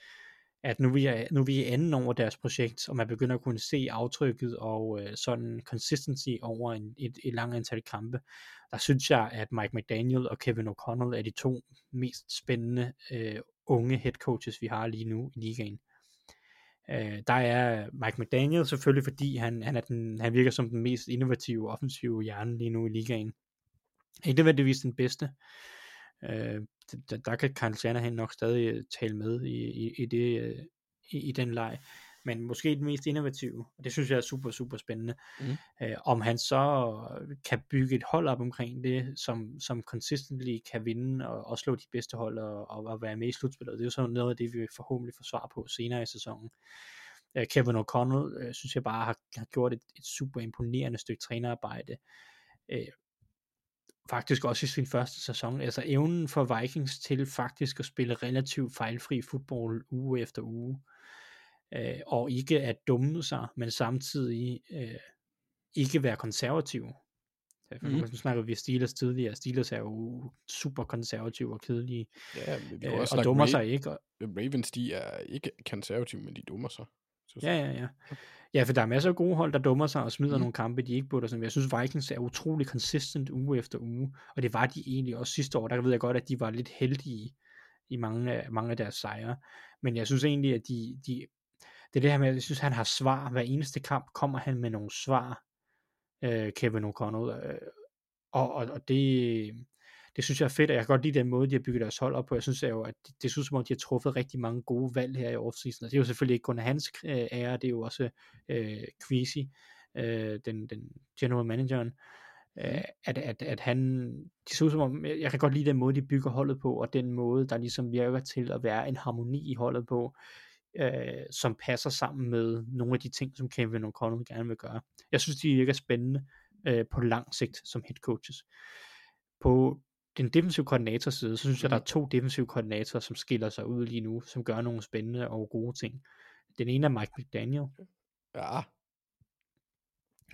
[SPEAKER 6] at nu vi er, nu vi er enden over deres projekt, og man begynder at kunne se aftrykket og øh, sådan consistency over en, et, et langt antal kampe, der synes jeg, at Mike McDaniel og Kevin O'Connell er de to mest spændende øh, unge head coaches, vi har lige nu i ligaen. Øh, der er Mike McDaniel selvfølgelig, fordi han, han, er den, han virker som den mest innovative offensive hjerne lige nu i ligaen. Ikke nødvendigvis den bedste. Øh, der, der kan Kyle Shanahan nok stadig tale med i, i, i, det, øh, i, i den leg. Men måske den mest innovative, og det synes jeg er super, super spændende.
[SPEAKER 5] Mm.
[SPEAKER 6] Øh, om han så kan bygge et hold op omkring det, som, som consistently kan vinde og, og slå de bedste hold og, og, og være med i slutspillet. Det er jo sådan noget af det, vi forhåbentlig får svar på senere i sæsonen. Øh, Kevin O'Connell øh, synes jeg bare har, har gjort et, et super imponerende stykke trænerarbejde. Øh, faktisk også i sin første sæson. Altså evnen for Vikings til faktisk at spille relativt fejlfri fodbold uge efter uge. Øh, og ikke at dumme sig, men samtidig øh, ikke være konservativ. For
[SPEAKER 5] Mhm.
[SPEAKER 6] mm. Nu snakker vi Steelers tidligere. Steelers er jo super konservative og kedelige.
[SPEAKER 5] Ja, vi
[SPEAKER 6] Øh, og dummer
[SPEAKER 5] Ra-
[SPEAKER 6] sig ikke. Og,
[SPEAKER 5] Ravens, de er ikke konservative, men de dummer sig. Så,
[SPEAKER 6] Ja, ja, ja. Ja, for der er masser af gode hold, der dummer sig og smider mm. nogle kampe, de ikke burde. Sådan. Jeg synes, Vikings er utrolig consistent uge efter uge, og det var de egentlig også sidste år. Der ved jeg godt, at de var lidt heldige i mange af, mange af deres sejre. Men jeg synes egentlig, at de, de det er det her med, at jeg synes, han har svar. Hver eneste kamp kommer han med nogle svar, øh, Kevin O'Connell. Øh, og, og, og det, det synes jeg er fedt, og jeg kan godt lide den måde, de har bygget deres hold op på. Jeg synes jo, at det, det synes som om, de har truffet rigtig mange gode valg her i offseason, og det er jo selvfølgelig ikke kun hans øh, ære, det er jo også øh, Queasy, øh, den, den general manageren, øh, at, at, at han, det ser ud som om, jeg kan godt lide den måde, de bygger holdet på, og den måde, der ligesom virker til at være en harmoni i holdet på, øh, som passer sammen med nogle af de ting, som Kevin O'Connell gerne vil gøre. Jeg synes, de virker spændende øh, på lang sigt som head coaches. På den defensive koordinator side, så synes jeg, der er to defensive koordinatorer, som skiller sig ud lige nu, som gør nogle spændende og gode ting. Den ene er Mike McDaniel
[SPEAKER 5] Ja,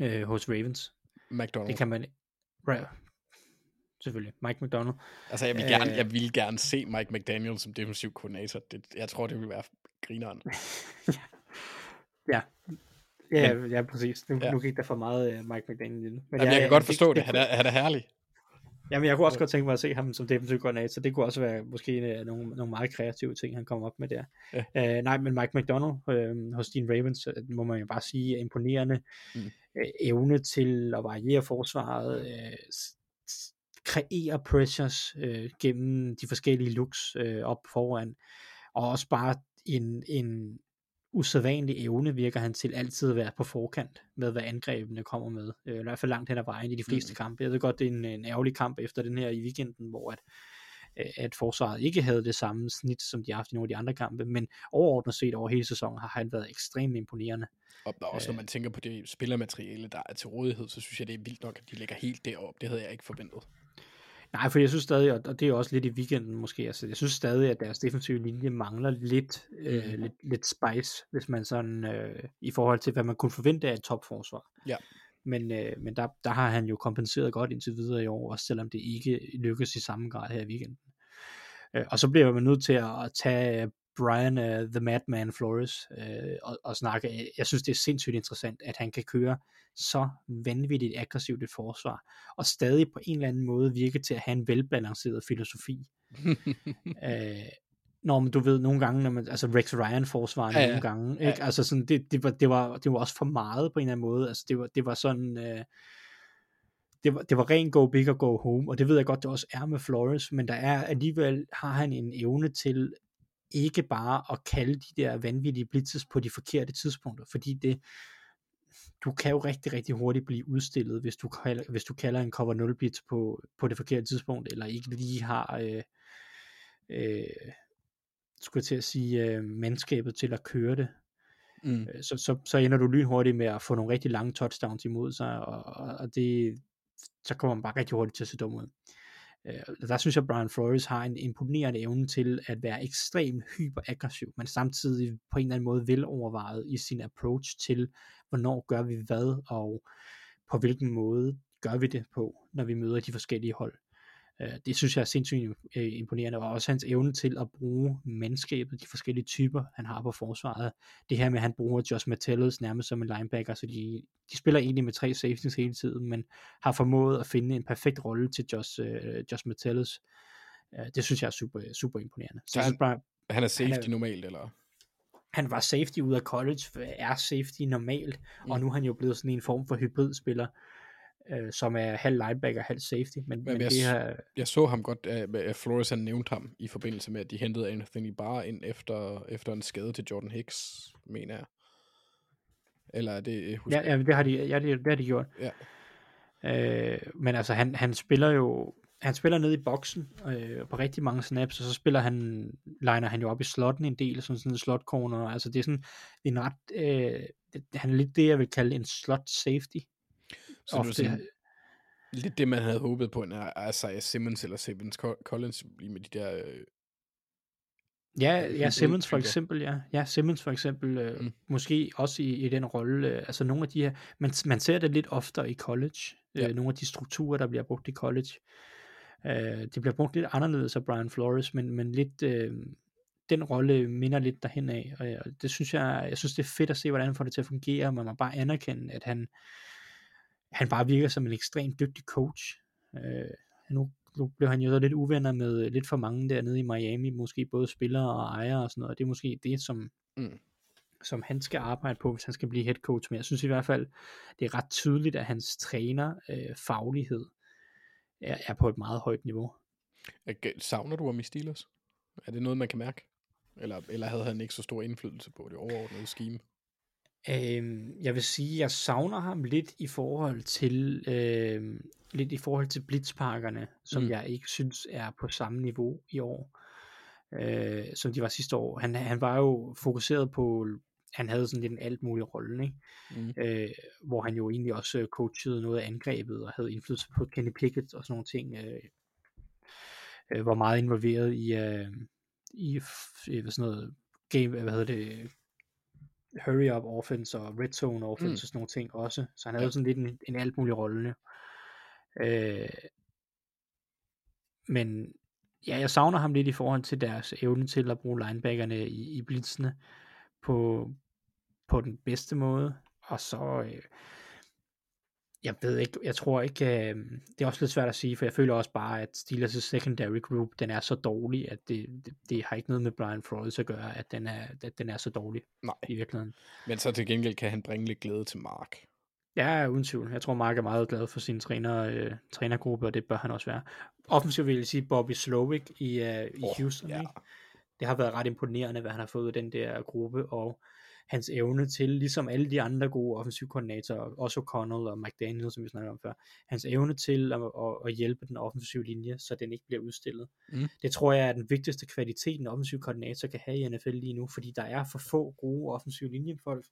[SPEAKER 6] øh, hos Ravens.
[SPEAKER 5] McDonald.
[SPEAKER 6] Det kan man... Selvfølgelig. Mike McDonald.
[SPEAKER 5] Altså, jeg vil,
[SPEAKER 6] Øh.
[SPEAKER 5] gerne, jeg vil gerne se Mike McDaniel som defensiv koordinator. Det, jeg tror, det vil være grineren.
[SPEAKER 6] Ja. Ja, ja, præcis. Nu,
[SPEAKER 5] Ja.
[SPEAKER 6] nu gik der for meget uh, Mike McDaniel i det. Men
[SPEAKER 5] Jamen, jeg kan godt forstå det. Han er, han er herlig.
[SPEAKER 6] Jamen, jeg kunne også godt tænke mig at se ham som defensiv koordinator, så det kunne også være måske af nogle, nogle meget kreative ting, han kommer op med der.
[SPEAKER 5] Ja.
[SPEAKER 6] Uh, nej, men Mike McDonald uh, hos Dean Ravens, uh, må man jo bare sige, er imponerende
[SPEAKER 5] Mm.
[SPEAKER 6] uh, evne til at variere forsvaret, uh, kreere pressures uh, gennem de forskellige looks uh, op foran, og også bare en, en usædvanlig evne virker han til altid at være på forkant med, hvad angrebene kommer med. Øh, I hvert fald langt hen ad vejen i de fleste mm. kampe. Jeg ved godt, det er en, en ærgerlig kamp efter den her i weekenden, hvor at, øh, at forsvaret ikke havde det samme snit, som de har haft i nogle af de andre kampe, men overordnet set over hele sæsonen har han været ekstremt imponerende.
[SPEAKER 5] Og også når man tænker på det spillermateriale, der er til rådighed, så synes jeg, det er vildt nok, at de ligger helt derop. Det havde jeg ikke forventet.
[SPEAKER 6] Nej, for jeg synes stadig, og det er også lidt i weekenden måske, altså jeg synes stadig, at deres defensive linje mangler lidt, øh,
[SPEAKER 5] Mhm.
[SPEAKER 6] lidt, lidt spice, hvis man sådan, øh, i forhold til, hvad man kunne forvente af et topforsvar.
[SPEAKER 5] Ja.
[SPEAKER 6] Men, øh, men der, der har han jo kompenseret godt indtil videre i år, også selvom det ikke lykkes i samme grad her i weekenden. Øh, og så bliver man nødt til at, at tage Brian uh, The Madman Flores øh, og, og snakke. Jeg synes, det er sindssygt interessant, at han kan køre så vanvittigt aggressivt et forsvar, og stadig på en eller anden måde virke til at have en velbalanceret filosofi. øh, når man, du ved, nogle gange, når man, altså Rex Ryan forsvarer
[SPEAKER 5] Ja, ja.
[SPEAKER 6] nogle gange, ikke?
[SPEAKER 5] Ja.
[SPEAKER 6] Altså sådan, det, det, var, det, var, det var også for meget på en eller anden måde, altså det var, det var sådan, øh, det var, det var ren go big og go home, og det ved jeg godt, det også er med Flores, men der er alligevel, har han en evne til ikke bare at kalde de der vanvittige blitzes på de forkerte tidspunkter, fordi det, du kan jo rigtig, rigtig hurtigt blive udstillet, hvis du kalder, hvis du kalder en cover 0 blitz på, på det forkerte tidspunkt, eller ikke lige har, øh, øh, skulle til at sige, øh, mandskabet til at køre det.
[SPEAKER 5] Mm.
[SPEAKER 6] Øh, Så, så, så ender du lynhurtigt med at få nogle rigtig lange touchdowns imod sig, og, og og det, så kommer man bare rigtig hurtigt til at se dum ud. Øh, der synes jeg, Brian Flores har en imponerende evne til at være ekstremt hyperaggressiv, men samtidig på en eller anden måde velovervejet i sin approach til, hvornår gør vi hvad, og på hvilken måde gør vi det på, når vi møder de forskellige hold. Øh, Det synes jeg er sindssygt øh, imponerende, og også hans evne til at bruge mandskabet, de forskellige typer, han har på forsvaret. Det her med, at han bruger Josh Metellus nærmest som en linebacker, så de, de spiller egentlig med tre safeties hele tiden, men har formået at finde en perfekt rolle til Josh, øh, Josh Metellus. Øh, Det synes jeg er super, super imponerende. Så
[SPEAKER 5] Så han-
[SPEAKER 6] bare,
[SPEAKER 5] Han er safety
[SPEAKER 6] Han er-
[SPEAKER 5] normalt, eller?
[SPEAKER 6] han var safety ud af college, er safety normalt, mm. og nu er han jo blevet sådan en form for hybridspiller, øh, som er halv linebacker, halv safety, men, men
[SPEAKER 5] jeg
[SPEAKER 6] det her,
[SPEAKER 5] Jeg så ham godt, at Flores han nævnte ham i forbindelse med, at de hentede Anthony Barr ind efter, efter en skade til Jordan Hicks, mener jeg. Eller er det... Husker...
[SPEAKER 6] ja, ja, det har de, ja, det, det har de gjort.
[SPEAKER 5] Ja.
[SPEAKER 6] Øh, men altså, han, han spiller jo, han spiller ned i boksen øh, på rigtig mange snaps, og så spiller han, liner han jo op i slotten en del, som sådan en slot corner, altså det er sådan en ret, øh, han er lidt det, jeg vil kalde en slot safety.
[SPEAKER 5] Så det var
[SPEAKER 6] ofte.
[SPEAKER 5] sådan, lidt det, man havde håbet på, en Isaiah Simmons eller Simmons Co- Collins, lige med de der... Øh,
[SPEAKER 6] Ja,
[SPEAKER 5] hybrid
[SPEAKER 6] ja, Simmons for eksempel, ja. Ja, Simmons for eksempel, øh,
[SPEAKER 5] Mm.
[SPEAKER 6] måske også i, i den rolle, øh, altså nogle af de her, man, man ser det lidt oftere i college,
[SPEAKER 5] Ja.
[SPEAKER 6] øh, nogle af de strukturer, der bliver brugt i college. Øh, det bliver brugt lidt anderledes af Brian Flores, men, men lidt, øh, den rolle minder lidt derhen af, og jeg, det synes jeg, jeg synes det er fedt at se, hvordan han får det til at fungere, man må bare anerkende, at han, han bare virker som en ekstremt dygtig coach. Øh, nu, nu blev han jo så lidt uvenner med lidt for mange dernede i Miami, måske både spillere og ejere og sådan noget, og det er måske det, som,
[SPEAKER 5] Mm.
[SPEAKER 6] som han skal arbejde på, hvis han skal blive head coach. Men jeg synes i hvert fald, det er ret tydeligt, at hans træner øh, faglighed er, er på et meget højt niveau.
[SPEAKER 5] Savner du ham i Steelers? Er det noget, man kan mærke? Eller, eller havde han ikke så stor indflydelse på det overordnede scheme?
[SPEAKER 6] Øhm, jeg vil sige, jeg savner ham lidt i forhold til øhm, lidt i forhold til blitzparkerne, som
[SPEAKER 5] Mm.
[SPEAKER 6] jeg ikke synes er på samme niveau i år, øh, som de var sidste år. Han, han var jo fokuseret på, han havde sådan lidt en alt mulig rolle, ikke?
[SPEAKER 5] Mm.
[SPEAKER 6] Øh, hvor han jo egentlig også øh, coachede noget af angrebet og havde indflydelse på Kenny Pickett og sådan nogle ting. Øh, øh, var meget involveret i, øh, i f- øh, hvad sådan noget game, hvad hedder det, hurry up offense og red zone offense
[SPEAKER 5] Mm.
[SPEAKER 6] og sådan nogle ting også. Så han havde
[SPEAKER 5] Ja.
[SPEAKER 6] sådan lidt en, en alt mulig rolle. Øh, men ja, jeg savner ham lidt i forhold til deres evne til at bruge linebackerne i, i blitzene på, på den bedste måde. Og så, øh, jeg ved ikke, jeg tror ikke, øh, det er også lidt svært at sige, for jeg føler også bare, at Steelers' secondary group, den er så dårlig, at det, det, det har ikke noget med Brian Flores at gøre, at den er, at den er så dårlig
[SPEAKER 5] Nej,
[SPEAKER 6] i virkeligheden.
[SPEAKER 5] men så til gengæld kan han bringe lidt glæde til Mark.
[SPEAKER 6] Ja, uden tvivl. Jeg tror, Mark er meget glad for sin træner, øh, trænergruppe, og det bør han også være. Offensivt vil jeg sige Bobby Slovic i, øh, i
[SPEAKER 5] Åh,
[SPEAKER 6] Houston.
[SPEAKER 5] ja.
[SPEAKER 6] Ikke? Det har været ret imponerende, hvad han har fået af den der gruppe, og hans evne til, ligesom alle de andre gode offensivkoordinatorer, også O'Connell og McDaniel, som vi snakkede om før, hans evne til at, at, at hjælpe den offensive linje, så den ikke bliver udstillet.
[SPEAKER 5] Mm.
[SPEAKER 6] Det tror jeg er den vigtigste kvalitet, en offensiv koordinator kan have i NFL lige nu, fordi der er for få gode offensive linjefolk,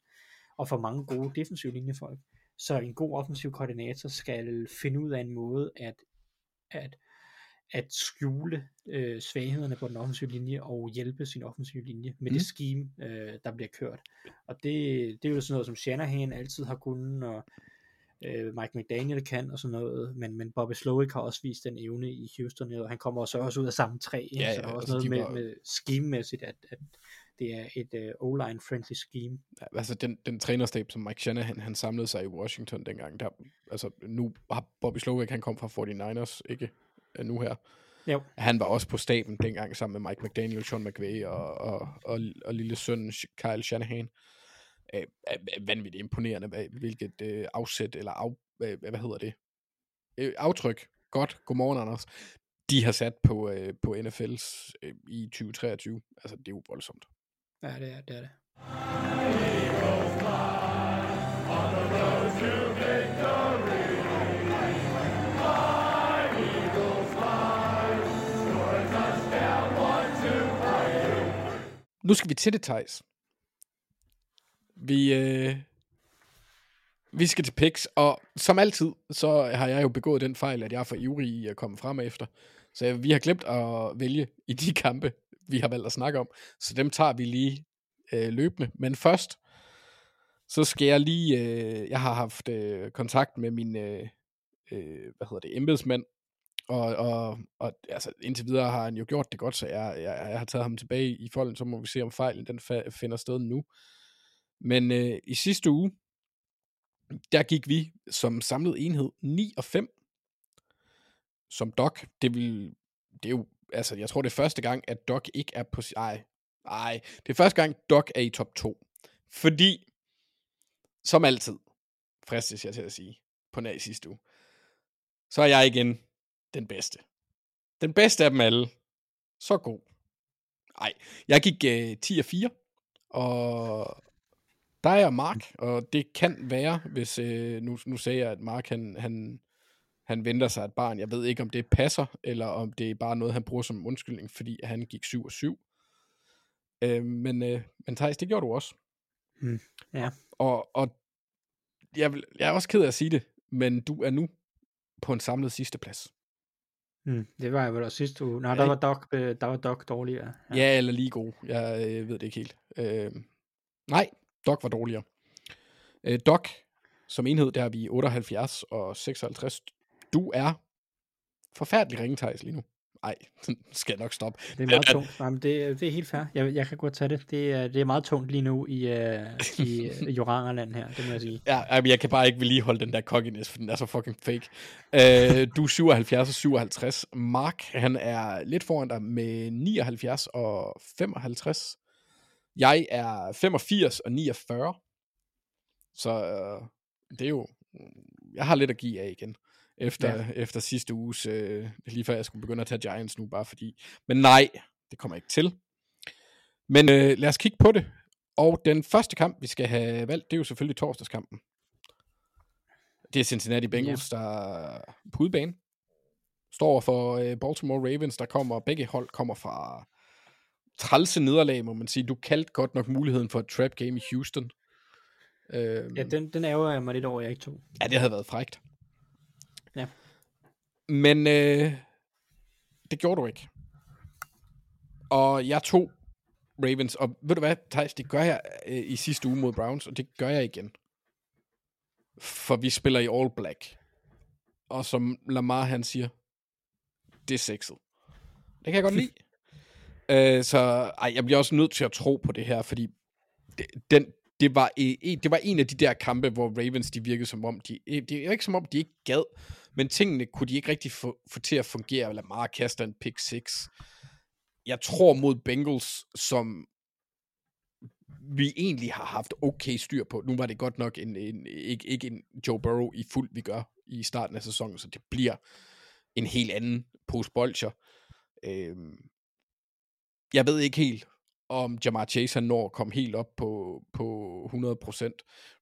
[SPEAKER 6] og for mange gode defensive linjefolk. Så en god offensiv koordinator skal finde ud af en måde at, at, at skjule øh, svaghederne på den offensive linje og hjælpe sin offensive linje med mm. det scheme, øh, der bliver kørt. Og det, det er jo sådan noget, som Shanahan altid har kunnet, og øh, Mike McDaniel kan og sådan noget, men, men Bobby Slowick har også vist den evne i Houston, og han kommer også, også ud af samme træ, ikke?
[SPEAKER 5] Ja,
[SPEAKER 6] så der
[SPEAKER 5] ja,
[SPEAKER 6] er også
[SPEAKER 5] altså,
[SPEAKER 6] noget med, med scheme-mæssigt, at, at det er et øh, O-line friendly scheme.
[SPEAKER 5] Ja, altså den, den trænerstab, som Mike Shanahan han samlede sig i Washington dengang, der, altså nu har Bobby Slowick, han kom fra 49ers, ikke nu her.
[SPEAKER 6] Jo.
[SPEAKER 5] Han var også på staben dengang sammen med Mike McDaniel, Sean McVay og, og, og, og lille søn Kyle Shanahan. Øh, er, er vanvittigt imponerende, hvilket øh, afsæt, eller af, øh, hvad hedder det? Øh, aftryk. Godt. Godmorgen, Anders. De har sat på, øh, på NFL's øh, i 2023. Altså, det er jo voldsomt.
[SPEAKER 6] Ja, det er det. Er det.
[SPEAKER 5] Nu skal vi til det, Thijs. Vi, øh, vi skal til picks, og som altid, så har jeg jo begået den fejl, at jeg er for ivrig i at komme frem efter. Så vi har glemt at vælge i de kampe, vi har valgt at snakke om. Så dem tager vi lige øh, løbende. Men først, så skal jeg lige, øh, jeg har haft øh, kontakt med min, øh, øh, hvad hedder det, embedsmænd, og, og, og altså, indtil videre har han jo gjort det godt, så jeg, jeg, jeg har taget ham tilbage i folden, så må vi se, om fejlen den fa- finder sted nu. Men øh, i sidste uge, der gik vi som samlet enhed 9 og 5 som Doc. Det, vil, det er jo, altså jeg tror det er første gang, at Doc ikke er på, ej, ej, det er første gang, Doc er i top 2. Fordi, som altid, fristes jeg til at sige, på nær i sidste uge, så er jeg igen den bedste. Den bedste af dem alle. Så god. Nej, jeg gik øh, 10 og 4, og der er jeg Mark, og det kan være, hvis, øh, nu, nu sagde jeg, at Mark han, han, han venter sig et barn. Jeg ved ikke, om det passer, eller om det er bare noget, han bruger som undskyldning, fordi han gik 7 og 7. Øh, men, øh, men Thijs, det gjorde du også.
[SPEAKER 6] Hmm, ja.
[SPEAKER 5] Og, og jeg, vil, jeg er også ked af at sige det, men du er nu på en samlet sidste plads.
[SPEAKER 6] Hmm, det var jeg vel også sidste uge. Nej,
[SPEAKER 5] Ja,
[SPEAKER 6] der
[SPEAKER 5] det-
[SPEAKER 6] var øh, der var Doc dårligere.
[SPEAKER 5] Ja, ja eller lige god. Jeg øh, ved det ikke helt. Øh, nej, Doc var dårligere. Øh, Doc, som enhed, der er vi 78 og 56. Du er forfærdelig ringe, Thijs, lige nu. Nej, skal jeg nok stoppe.
[SPEAKER 6] Det er meget tungt. Nej, men det, det er helt fair. Jeg, jeg kan godt tage det. Det er, det er meget tungt lige nu i, uh, i uh, Jorangerland her, det må jeg sige.
[SPEAKER 5] Ja, ej, men jeg kan bare ikke vedligeholde den der cockiness, for den er så fucking fake. Øh, du er 77 og 57. Mark, han er lidt foran dig med 79 og 55. Jeg er 85 og 49. Så øh, det er jo... Jeg har lidt at give af igen. Efter, ja. efter sidste uges... Øh, lige før jeg skulle begynde at tage Giants nu, bare fordi... Men nej, det kommer ikke til. Men øh, lad os kigge på det. Og den første kamp, vi skal have valgt, det er jo selvfølgelig torsdagskampen. Det er Cincinnati Bengals, ja. der er på udebane. Står for øh, Baltimore Ravens, der kommer, begge hold kommer fra trælse nederlag, må man sige. Du kaldte godt nok muligheden for et trap game i Houston.
[SPEAKER 6] Øhm, ja, den, den ærger jeg mig lidt over, jeg ikke tog.
[SPEAKER 5] Ja, det havde været frægt. Men øh, det gjorde du ikke. Og jeg tog Ravens, og ved du hvad, Thijs, det gør jeg øh, i sidste uge mod Browns, og det gør jeg igen. For vi spiller i All Black. Og som Lamar han siger, det er sexet. Det kan jeg godt lide. øh, så ej, jeg bliver også nødt til at tro på det her, fordi det, den, det, var, e, det var en af de der kampe, hvor Ravens de virkede som om, de, det er ikke som om, de ikke gad, men tingene kunne de ikke rigtig få, få til at fungere. Lamar kaster en pick 6 jeg tror mod Bengals, som vi egentlig har haft okay styr på. Nu var det godt nok en, en, ikke, ikke en Joe Burrow i fuld, vi gør i starten af sæsonen, så det bliver en helt anden pose bolcher. Øhm, jeg ved ikke helt, om Jamar Chase han når at komme helt op på, på 100%.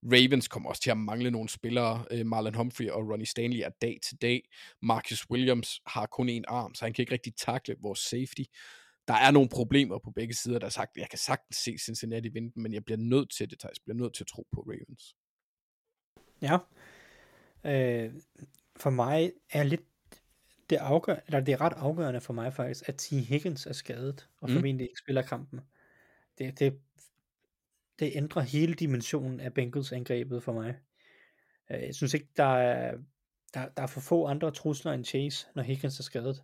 [SPEAKER 5] Ravens kommer også til at mangle nogle spillere. Øh, Marlon Humphrey og Ronnie Stanley er dag til dag. Marcus Williams har kun en arm, så han kan ikke rigtig takle vores safety der er nogle problemer på begge sider, der er sagt, jeg kan sagtens se Cincinnati vinde men jeg bliver nødt til det, Jeg bliver nødt til at tro på Ravens.
[SPEAKER 6] Ja. Øh, for mig er lidt det, afgør, eller det er ret afgørende for mig faktisk, at T. Higgins er skadet, og mm. formentlig ikke spiller kampen. Det, det, det ændrer hele dimensionen af Bengals angrebet for mig. Øh, jeg synes ikke, der er, der, der er for få andre trusler end Chase, når Higgins er skadet.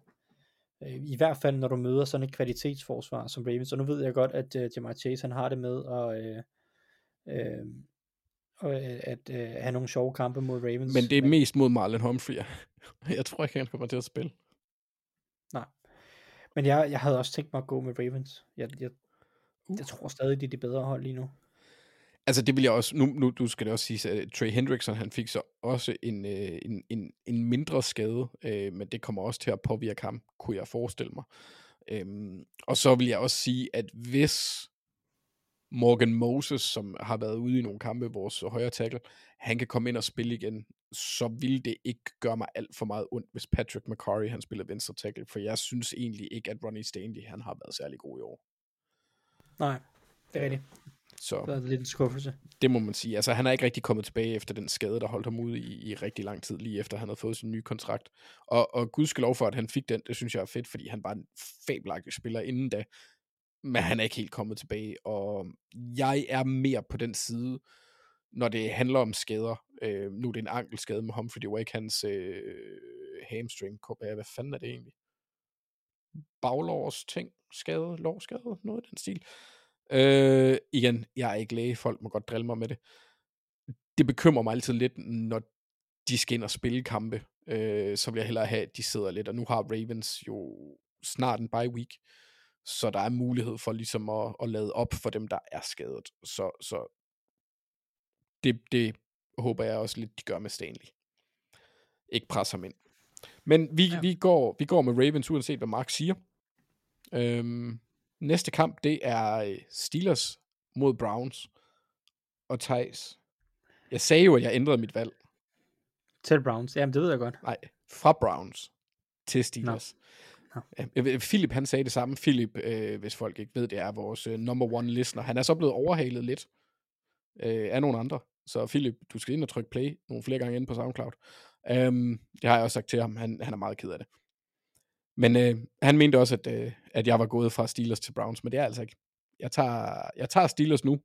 [SPEAKER 6] Øh, I hvert fald, når du møder sådan et kvalitetsforsvar som Ravens. Og nu ved jeg godt, at uh, Jamar Chase han har det med at, uh, uh, og, at uh, have nogle sjove kampe mod Ravens.
[SPEAKER 5] Men det er mest mod Marlon Humphrey. jeg tror ikke, han kommer til at spille.
[SPEAKER 6] Nej. Men jeg, jeg havde også tænkt mig at gå med Ravens. Jeg, jeg, uh. jeg tror stadig, de er de bedre hold lige nu.
[SPEAKER 5] Altså det vil jeg også, nu, nu du skal det også sige, at Trey Hendrickson, han fik så også en, øh, en, en, en mindre skade, øh, men det kommer også til at påvirke ham, kunne jeg forestille mig. Øhm, og så vil jeg også sige, at hvis Morgan Moses, som har været ude i nogle kampe, vores højre tackle, han kan komme ind og spille igen, så vil det ikke gøre mig alt for meget ondt, hvis Patrick McCurry, han spiller venstre tackle, for jeg synes egentlig ikke, at Ronnie Stanley, han har været særlig god i år.
[SPEAKER 6] Nej, det er rigtigt.
[SPEAKER 5] Så
[SPEAKER 6] det er lidt en skuffelse.
[SPEAKER 5] Det må man sige. Altså, han er ikke rigtig kommet tilbage efter den skade, der holdt ham ude i, i rigtig lang tid, lige efter han havde fået sin nye kontrakt. Og, og lov for, at han fik den, det synes jeg er fedt, fordi han var en fabelagtig spiller inden da. Men han er ikke helt kommet tilbage, og jeg er mere på den side, når det handler om skader. Øh, nu er det en ankelskade med Humphrey, det var ikke hans øh, hamstring. Hvad fanden er det egentlig? Baglårs ting, skade, lårskade, noget af den stil. Øh, igen, jeg er ikke læge, folk må godt drille mig med det. Det bekymrer mig altid lidt, når de skal ind og spille kampe. Øh, så vil jeg hellere have, at de sidder lidt. Og nu har Ravens jo snart en bye week, så der er mulighed for ligesom at, at lade op for dem, der er skadet. Så, så det, det håber jeg også lidt, de gør med Stanley. Ikke presser ham ind. Men vi, ja. vi, går, vi går med Ravens, uanset hvad Mark siger. Øhm, Næste kamp, det er øh, Steelers mod Browns. Og Thijs, jeg sagde jo, at jeg ændrede mit valg.
[SPEAKER 6] Til Browns, jamen det ved jeg godt.
[SPEAKER 5] Nej, fra Browns til Steelers. No. No. Philip han sagde det samme. Philip, øh, hvis folk ikke ved det, er vores øh, number one listener. Han er så blevet overhalet lidt øh, af nogle andre. Så Philip, du skal ind og trykke play nogle flere gange ind på SoundCloud. Um, det har jeg også sagt til ham. Han, han er meget ked af det. Men øh, han mente også, at, øh, at jeg var gået fra Steelers til Browns, men det er altså ikke. Jeg tager, jeg tager Steelers nu,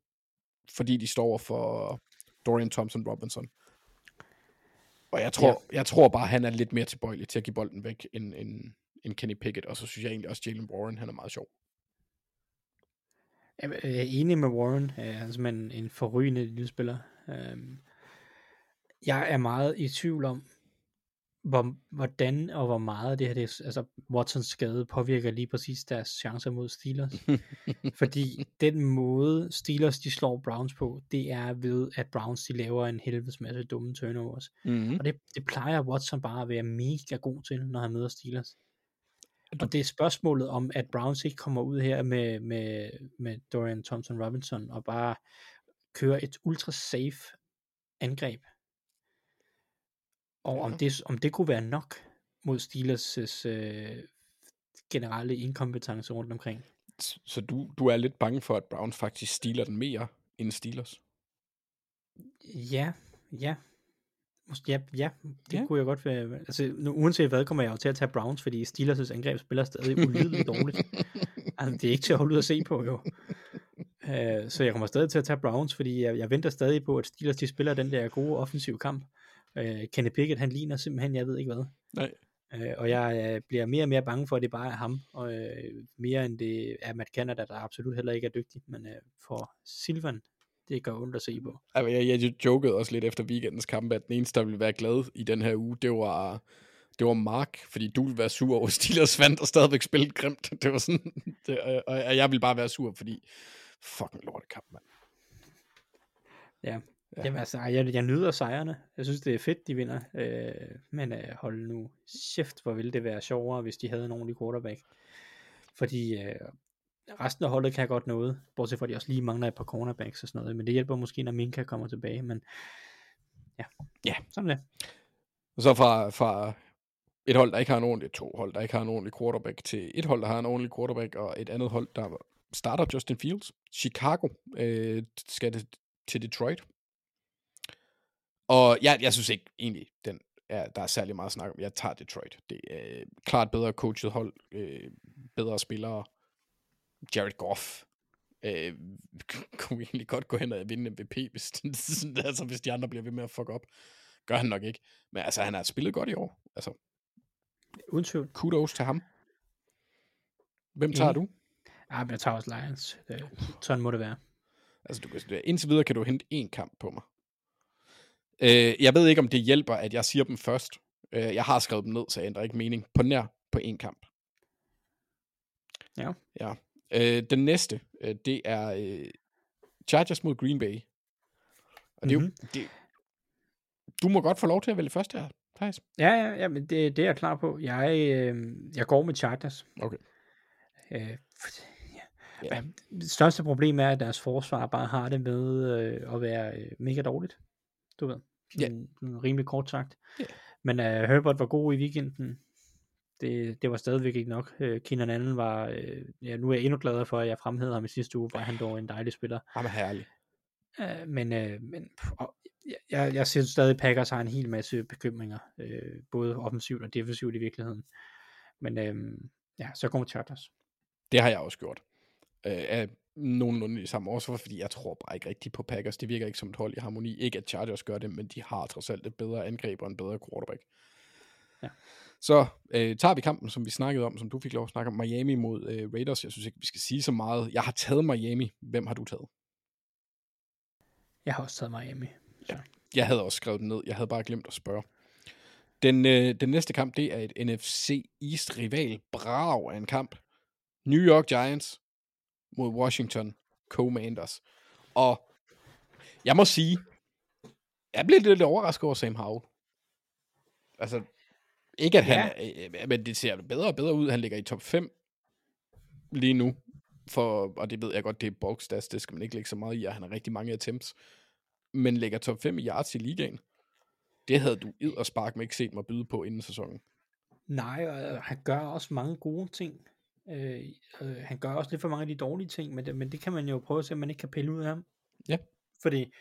[SPEAKER 5] fordi de står for Dorian Thompson Robinson. Og jeg tror, ja. jeg tror bare, han er lidt mere tilbøjelig til at give bolden væk, end, end, end Kenny Pickett. Og så synes jeg egentlig også, Jalen Warren, han er meget sjov.
[SPEAKER 6] Jeg er enig med Warren. Han er simpelthen en forrygende lille spiller. Øhm, jeg er meget i tvivl om, hvor, hvordan og hvor meget det her, det, er- altså Watsons skade påvirker lige præcis deres chancer mod Steelers. Fordi den måde Steelers de slår Browns på, det er ved, at Browns de laver en helvedes masse dumme turnovers.
[SPEAKER 5] Mm-hmm.
[SPEAKER 6] Og det, det plejer Watson bare at være mega god til, når han møder Steelers. Og det er spørgsmålet om, at Browns ikke kommer ud her med, med, med Dorian Thompson Robinson og bare kører et ultra safe angreb. Og om det, om det kunne være nok mod Steelers' øh, generelle inkompetence rundt omkring.
[SPEAKER 5] Så du, du er lidt bange for, at Browns faktisk stiler den mere end Steelers?
[SPEAKER 6] Ja, ja. Ja, ja, det
[SPEAKER 5] Ja.
[SPEAKER 6] kunne jeg godt være. Altså, nu, uanset hvad, kommer jeg jo til at tage Browns, fordi Steelers' angreb spiller stadig ulideligt dårligt. Altså, det er ikke til at holde ud at se på, jo. Uh, så jeg kommer stadig til at tage Browns, fordi jeg, jeg venter stadig på, at Steelers de spiller den der gode offensiv kamp. Uh, Kenny Pickett, han ligner simpelthen, jeg ved ikke hvad.
[SPEAKER 5] Nej.
[SPEAKER 6] Uh, og jeg uh, bliver mere og mere bange for, at det bare er ham, og uh, mere end det er Matt Canada, der absolut heller ikke er dygtig, men uh, for Silvan, det gør ondt at se på.
[SPEAKER 5] Altså, jeg, jeg jokede også lidt efter weekendens kamp, at den eneste, der ville være glad i den her uge, det var, det var Mark, fordi du ville være sur over Steelers vandt og stadigvæk spille grimt. Det var sådan, det, og, og jeg ville bare være sur, fordi fucking lortekamp, mand.
[SPEAKER 6] Ja,
[SPEAKER 5] Ja.
[SPEAKER 6] ja. Jamen, altså, jeg, jeg nyder sejrene. Jeg synes, det er fedt, de vinder. Øh, men øh, hold nu shift, hvor ville det være sjovere, hvis de havde en ordentlig quarterback. Fordi øh, resten af holdet kan godt noget, bortset fra, at de også lige mangler et par cornerbacks og sådan noget. Men det hjælper måske, når Minka kommer tilbage. Men ja,
[SPEAKER 5] Ja.
[SPEAKER 6] sådan det.
[SPEAKER 5] Og så fra, fra et hold, der ikke har en ordentlig, to hold, der ikke har en ordentlig quarterback, til et hold, der har en ordentlig quarterback, og et andet hold, der starter Justin Fields. Chicago øh, skal det til Detroit. Og jeg, jeg synes ikke egentlig, den er, der er særlig meget snak om. Jeg tager Detroit. Det er øh, klart bedre coachet hold, øh, bedre spillere. Jared Goff øh, kunne egentlig godt gå hen og vinde MVP, hvis, altså, hvis de andre bliver ved med at fuck op. Gør han nok ikke. Men altså, han har spillet godt i år. Altså,
[SPEAKER 6] Uden tvivl.
[SPEAKER 5] kudos til ham. Hvem tager
[SPEAKER 6] Enig.
[SPEAKER 5] du?
[SPEAKER 6] Ja, men jeg tager også Lions. Det, sådan må det være.
[SPEAKER 5] Altså, du kan, indtil videre kan du hente én kamp på mig. Øh, jeg ved ikke, om det hjælper, at jeg siger dem først. Øh, jeg har skrevet dem ned, så jeg ændrer ikke mening. På nær på én kamp.
[SPEAKER 6] Ja.
[SPEAKER 5] Ja. Øh, den næste, øh, det er øh, Chargers mod Green Bay. Og det er
[SPEAKER 6] Mhm.
[SPEAKER 5] jo... Det, du må godt få lov til at vælge først her, Thijs.
[SPEAKER 6] Ja, ja, ja men det, det er jeg klar på. Jeg, øh, jeg går med Chargers.
[SPEAKER 5] Okay.
[SPEAKER 6] Øh,
[SPEAKER 5] Ja.
[SPEAKER 6] ja. Det største problem er, at deres forsvar bare har det med øh, at være øh, mega dårligt. Du ved.
[SPEAKER 5] Ja.
[SPEAKER 6] Sådan rimelig kort sagt.
[SPEAKER 5] Ja.
[SPEAKER 6] Men øh, Herbert var god i weekenden. Det, det var stadigvæk ikke nok. Øh, Keenan Allen var, øh, ja, nu er jeg endnu gladere for, at jeg fremhævede ham i sidste uge, for han dog en dejlig spiller.
[SPEAKER 5] Han er herlig.
[SPEAKER 6] Øh, men øh, men og, jeg, jeg, jeg synes stadig, at Packers har en hel masse bekymringer, øh, både offensivt og defensivt i virkeligheden. Men øh, ja, så kommer Chargers.
[SPEAKER 5] Det har jeg også gjort. Af nogenlunde i samme årsvar, fordi jeg tror bare ikke rigtigt på Packers. Det virker ikke som et hold i harmoni. Ikke at Chargers gør det, men de har trods alt et bedre angreb og en bedre quarterback.
[SPEAKER 6] Ja.
[SPEAKER 5] Så øh, tager vi kampen, som vi snakkede om, som du fik lov at snakke om, Miami mod øh, Raiders. Jeg synes ikke, vi skal sige så meget. Jeg har taget Miami. Hvem har du taget?
[SPEAKER 6] Jeg har også taget Miami. Så.
[SPEAKER 5] Jeg havde også skrevet den ned. Jeg havde bare glemt at spørge. Den, øh, den næste kamp, det er et NFC East rival brav af en kamp. New York Giants mod Washington Commanders. Og jeg må sige, jeg blev lidt overrasket over Sam Howell. Altså, ikke at han, ja. men det ser bedre og bedre ud. Han ligger i top 5 lige nu. For, og det ved jeg godt, det er bulk stats, det skal man ikke lægge så meget i, at han har rigtig mange attempts. Men ligger top 5 i yards i ligaen. Det havde du id og spark med ikke set mig byde på inden sæsonen.
[SPEAKER 6] Nej, og øh, han gør også mange gode ting. Øh, øh, han gør også lidt for mange af de dårlige ting, men det, men det kan man jo prøve at se, om man ikke kan pille ud af ham.
[SPEAKER 5] Ja.
[SPEAKER 6] Fordi,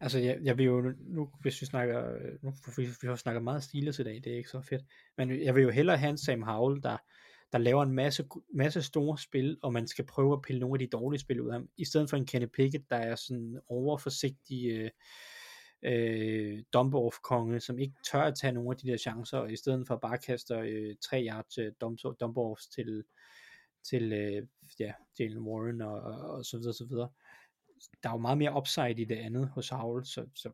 [SPEAKER 6] altså jeg, jeg vil jo, nu hvis vi snakker, nu vi, vi har snakket meget Steelers i dag, det er ikke så fedt, men jeg vil jo hellere have en Sam Howell, der, der laver en masse, masse store spil, og man skal prøve at pille nogle af de dårlige spil ud af ham, i stedet for en Kenny Pickett, der er sådan overforsigtig, øh, øh, dump-off konge, som ikke tør at tage nogle af de der chancer, og i stedet for bare kaster øh, tre yards øh, dump-offs til, til øh, ja, Jalen Warren og, og, og så videre, så videre. Der er jo meget mere upside i det andet hos Howell, så, så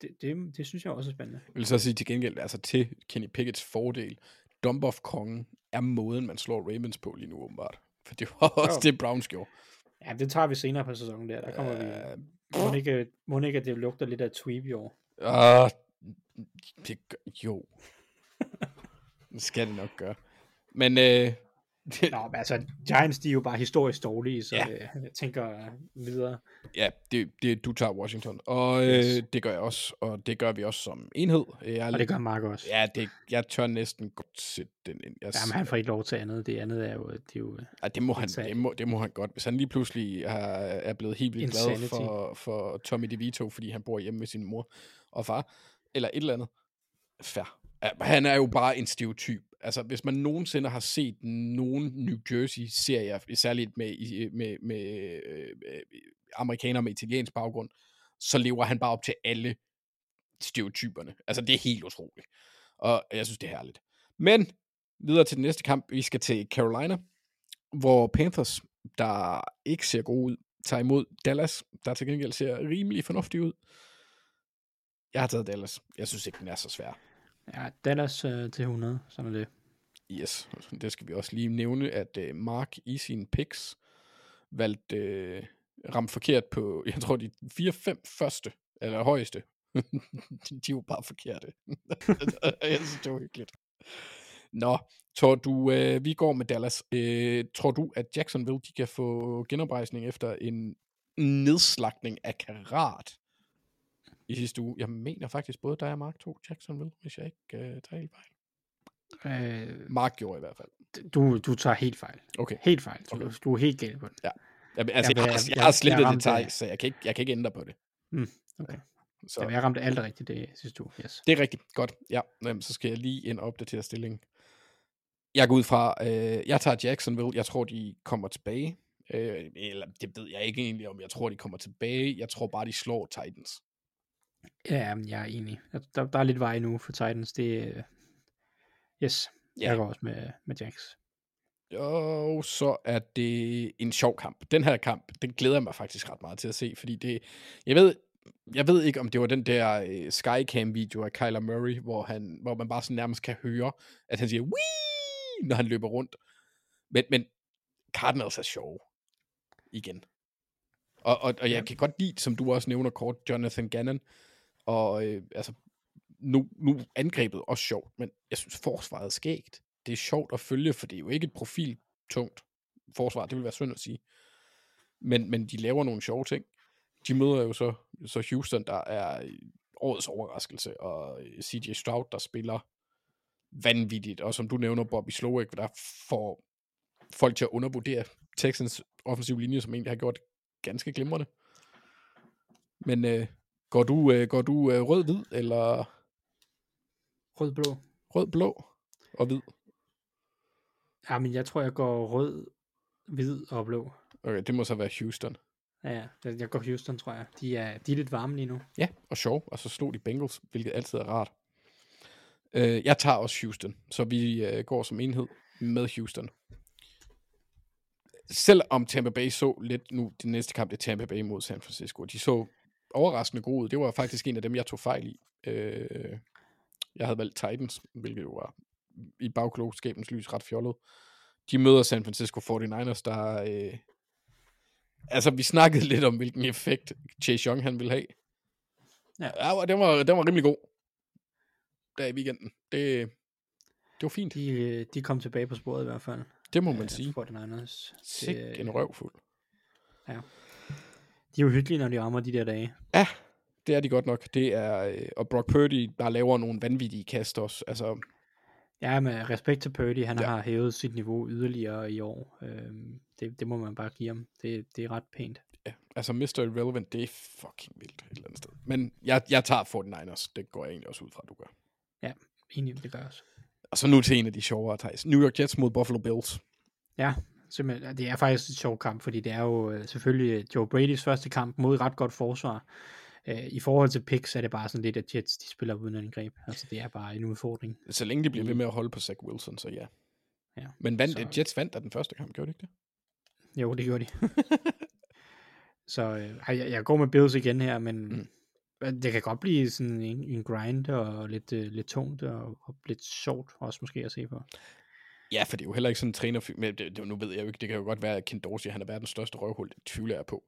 [SPEAKER 6] det, det, det synes jeg også er spændende.
[SPEAKER 5] Jeg vil så sige til gengæld, altså til Kenny Pickett's fordel, dump-off-kongen er måden, man slår Ravens på lige nu, åbenbart. For det var også
[SPEAKER 6] Jo.
[SPEAKER 5] det, Browns gjorde.
[SPEAKER 6] Ja, det tager vi senere på sæsonen der. Der kommer vi...
[SPEAKER 5] Øh,
[SPEAKER 6] Må ikke, må ikke, at det lugter lidt af tweep i år?
[SPEAKER 5] Ah, det gør, jo. det skal det nok gøre. Men øh, det,
[SPEAKER 6] Nå, men altså, Giants, de er jo bare historisk dårlige, så
[SPEAKER 5] Ja.
[SPEAKER 6] ja. jeg tænker øh, videre.
[SPEAKER 5] ja, det, det, du tager Washington. Og øh,
[SPEAKER 6] Yes.
[SPEAKER 5] det gør jeg også, og det gør vi også som enhed. Jeg er
[SPEAKER 6] Og
[SPEAKER 5] lidt-
[SPEAKER 6] det gør Mark også.
[SPEAKER 5] Ja, det, jeg tør næsten godt sætte den ind. Jeg,
[SPEAKER 6] Jamen, han får ikke lov til andet. Det andet er jo... Det er jo
[SPEAKER 5] Ej, det, må han, det, må, det må han godt. Hvis han lige pludselig er, er blevet helt vildt glad for, for Tommy DeVito, fordi han bor hjemme med sin mor og far, eller et eller andet, fair. Han er jo bare en stereotyp. Altså, hvis man nogensinde har set nogen New Jersey-serier, særligt med, med, med, med amerikanere med italiensk baggrund, så lever han bare op til alle stereotyperne. Altså, det er helt utroligt. Og jeg synes, det er herligt. Men videre til den næste kamp. Vi skal til Carolina, hvor Panthers, der ikke ser gode ud, tager imod Dallas, der til gengæld ser rimelig fornuftig ud. Jeg har taget Dallas. Jeg synes ikke, den er så svær.
[SPEAKER 6] Ja, Dallas øh, til 100, sådan er det.
[SPEAKER 5] Yes, det skal vi også lige nævne, at øh, Mark i sin picks valgte øh, ramt forkert på, jeg tror, de 4-5 første, eller højeste. de var bare forkerte. jeg synes, det var hyggeligt. Nå, tror du, øh, vi går med Dallas. Øh, tror du, at Jacksonville de kan få genoprejsning efter en nedslagning af Karat i sidste uge? Jeg mener faktisk, både dig og Mark tog Jacksonville, hvis jeg ikke øh, tager helt fejl.
[SPEAKER 6] Øh,
[SPEAKER 5] Mark gjorde i hvert fald.
[SPEAKER 6] du, du tager helt fejl.
[SPEAKER 5] Okay.
[SPEAKER 6] Helt fejl. Du,
[SPEAKER 5] Okay.
[SPEAKER 6] okay. du er helt galt på den.
[SPEAKER 5] Jeg, altså, jeg,
[SPEAKER 6] Jeg-
[SPEAKER 5] jeg,
[SPEAKER 6] jeg-
[SPEAKER 5] jeg, jeg,
[SPEAKER 6] jeg-
[SPEAKER 5] har slettet
[SPEAKER 6] jeg
[SPEAKER 5] det tag, så jeg kan, ikke, jeg kan ikke ændre på det.
[SPEAKER 6] Mm, okay.
[SPEAKER 5] Så
[SPEAKER 6] Jamen, jeg ramte alt rigtigt det sidste uge. Yes.
[SPEAKER 5] det er rigtigt. Godt. Ja, jamen, så skal jeg lige ind og opdatere stillingen. Jeg går ud fra, øh, jeg tager Jacksonville. Jeg tror, de kommer tilbage. Øh, eller det ved jeg ikke egentlig, om jeg tror, de kommer tilbage. Jeg tror bare, de slår Titans.
[SPEAKER 6] Ja, jeg er enig. Der, der, er lidt vej nu for Titans. Det øh, Yes,
[SPEAKER 5] Ja.
[SPEAKER 6] jeg går også med, med Jacks.
[SPEAKER 5] Og så er det en sjov kamp. Den her kamp, den glæder jeg mig faktisk ret meget til at se, fordi det, jeg ved, jeg ved ikke, om det var den der øh, Skycam-video af Kyler Murray, hvor, han, hvor man bare sådan nærmest kan høre, at han siger, Wii! når han løber rundt. Men, men Cardinals er sjove. Igen. Og, og, og jeg kan godt lide, som du også nævner kort, Jonathan Gannon. Og øh, altså, nu, nu angrebet også sjovt, men jeg synes, forsvaret er skægt. Det er sjovt at følge, for det er jo ikke et profiltungt forsvar, det vil være synd at sige. Men, men de laver nogle sjove ting. De møder jo så, så Houston, der er øh, årets overraskelse, og øh, CJ Stroud, der spiller vanvittigt, og som du nævner, Bobby Slowik, der får folk til at undervurdere Texans offensiv linje, som egentlig har gjort ganske glimrende. Men øh, går du, øh, går du øh, rød-hvid, eller
[SPEAKER 6] Rød-blå.
[SPEAKER 5] rød-blå og hvid?
[SPEAKER 6] Ja, men jeg tror, jeg går rød, hvid og blå.
[SPEAKER 5] Okay, det må så være Houston.
[SPEAKER 6] Ja, ja. Jeg jeg går Houston, tror jeg. De er, de er lidt varme lige nu.
[SPEAKER 5] Ja, og sjov, og så slog de Bengals, hvilket altid er rart. Øh, jeg tager også Houston, så vi øh, går som enhed med Houston. Selvom Tampa Bay så lidt nu, det næste kamp, det er Tampa Bay mod San Francisco. De så overraskende gode ud. Det var faktisk en af dem, jeg tog fejl i. Øh, jeg havde valgt Titans, hvilket jo var i bagklogskabens lys ret fjollet. De møder San Francisco 49ers, der øh, altså vi snakkede lidt om, hvilken effekt Chase Young han ville have.
[SPEAKER 6] Ja.
[SPEAKER 5] ja den, var, den var rimelig god. Der i weekenden. Det, det var fint.
[SPEAKER 6] De, øh, de kom tilbage på sporet i hvert fald.
[SPEAKER 5] Det må man
[SPEAKER 6] øh,
[SPEAKER 5] sige.
[SPEAKER 6] 49ers.
[SPEAKER 5] Sik
[SPEAKER 6] Det,
[SPEAKER 5] en røvfuld.
[SPEAKER 6] De er jo hyggelige, når de rammer de der dage.
[SPEAKER 5] Ja, det er de godt nok. Det er, øh, og Brock Purdy, der laver nogle vanvittige kast også. Altså,
[SPEAKER 6] Ja, med respekt til Purdy, han
[SPEAKER 5] Ja.
[SPEAKER 6] ja. har hævet sit niveau yderligere i år. Øhm, det, det må man bare give ham. Det, det er ret pænt.
[SPEAKER 5] ja, altså Mr. Irrelevant, det er fucking vildt et eller andet sted. Men jeg, jeg tager 49ers. Det går jeg egentlig også ud fra, at du gør.
[SPEAKER 6] Enig, det gør jeg også.
[SPEAKER 5] Og så nu til en af de sjovere, Thijs. New York Jets mod Buffalo Bills.
[SPEAKER 6] Ja, simpelthen. Det er faktisk et sjovt kamp, fordi det er jo øh, selvfølgelig Joe Bradys første kamp mod et ret godt forsvar. Øh, I forhold til picks er det bare sådan lidt, at Jets de spiller uden angreb. Altså det er bare en udfordring.
[SPEAKER 5] Så længe de bliver ved med at holde på Zach Wilson, så ja.
[SPEAKER 6] Ja.
[SPEAKER 5] Men vandt,
[SPEAKER 6] Så-.
[SPEAKER 5] Jets vandt da den første kamp, gjorde de ikke det?
[SPEAKER 6] Jo, det gjorde de. Så øh, jeg, jeg går med Bills igen her, men
[SPEAKER 5] Mm.
[SPEAKER 6] mm. Det kan godt blive sådan en, en grind og lidt, lidt tungt og, og lidt sjovt også måske at se på.
[SPEAKER 5] Ja, for det er jo heller ikke sådan en træner... Men det, det, nu ved jeg jo ikke, det kan jo godt være, at Ken Dorsey, han er verdens største røvhul. Det tvivler jeg på.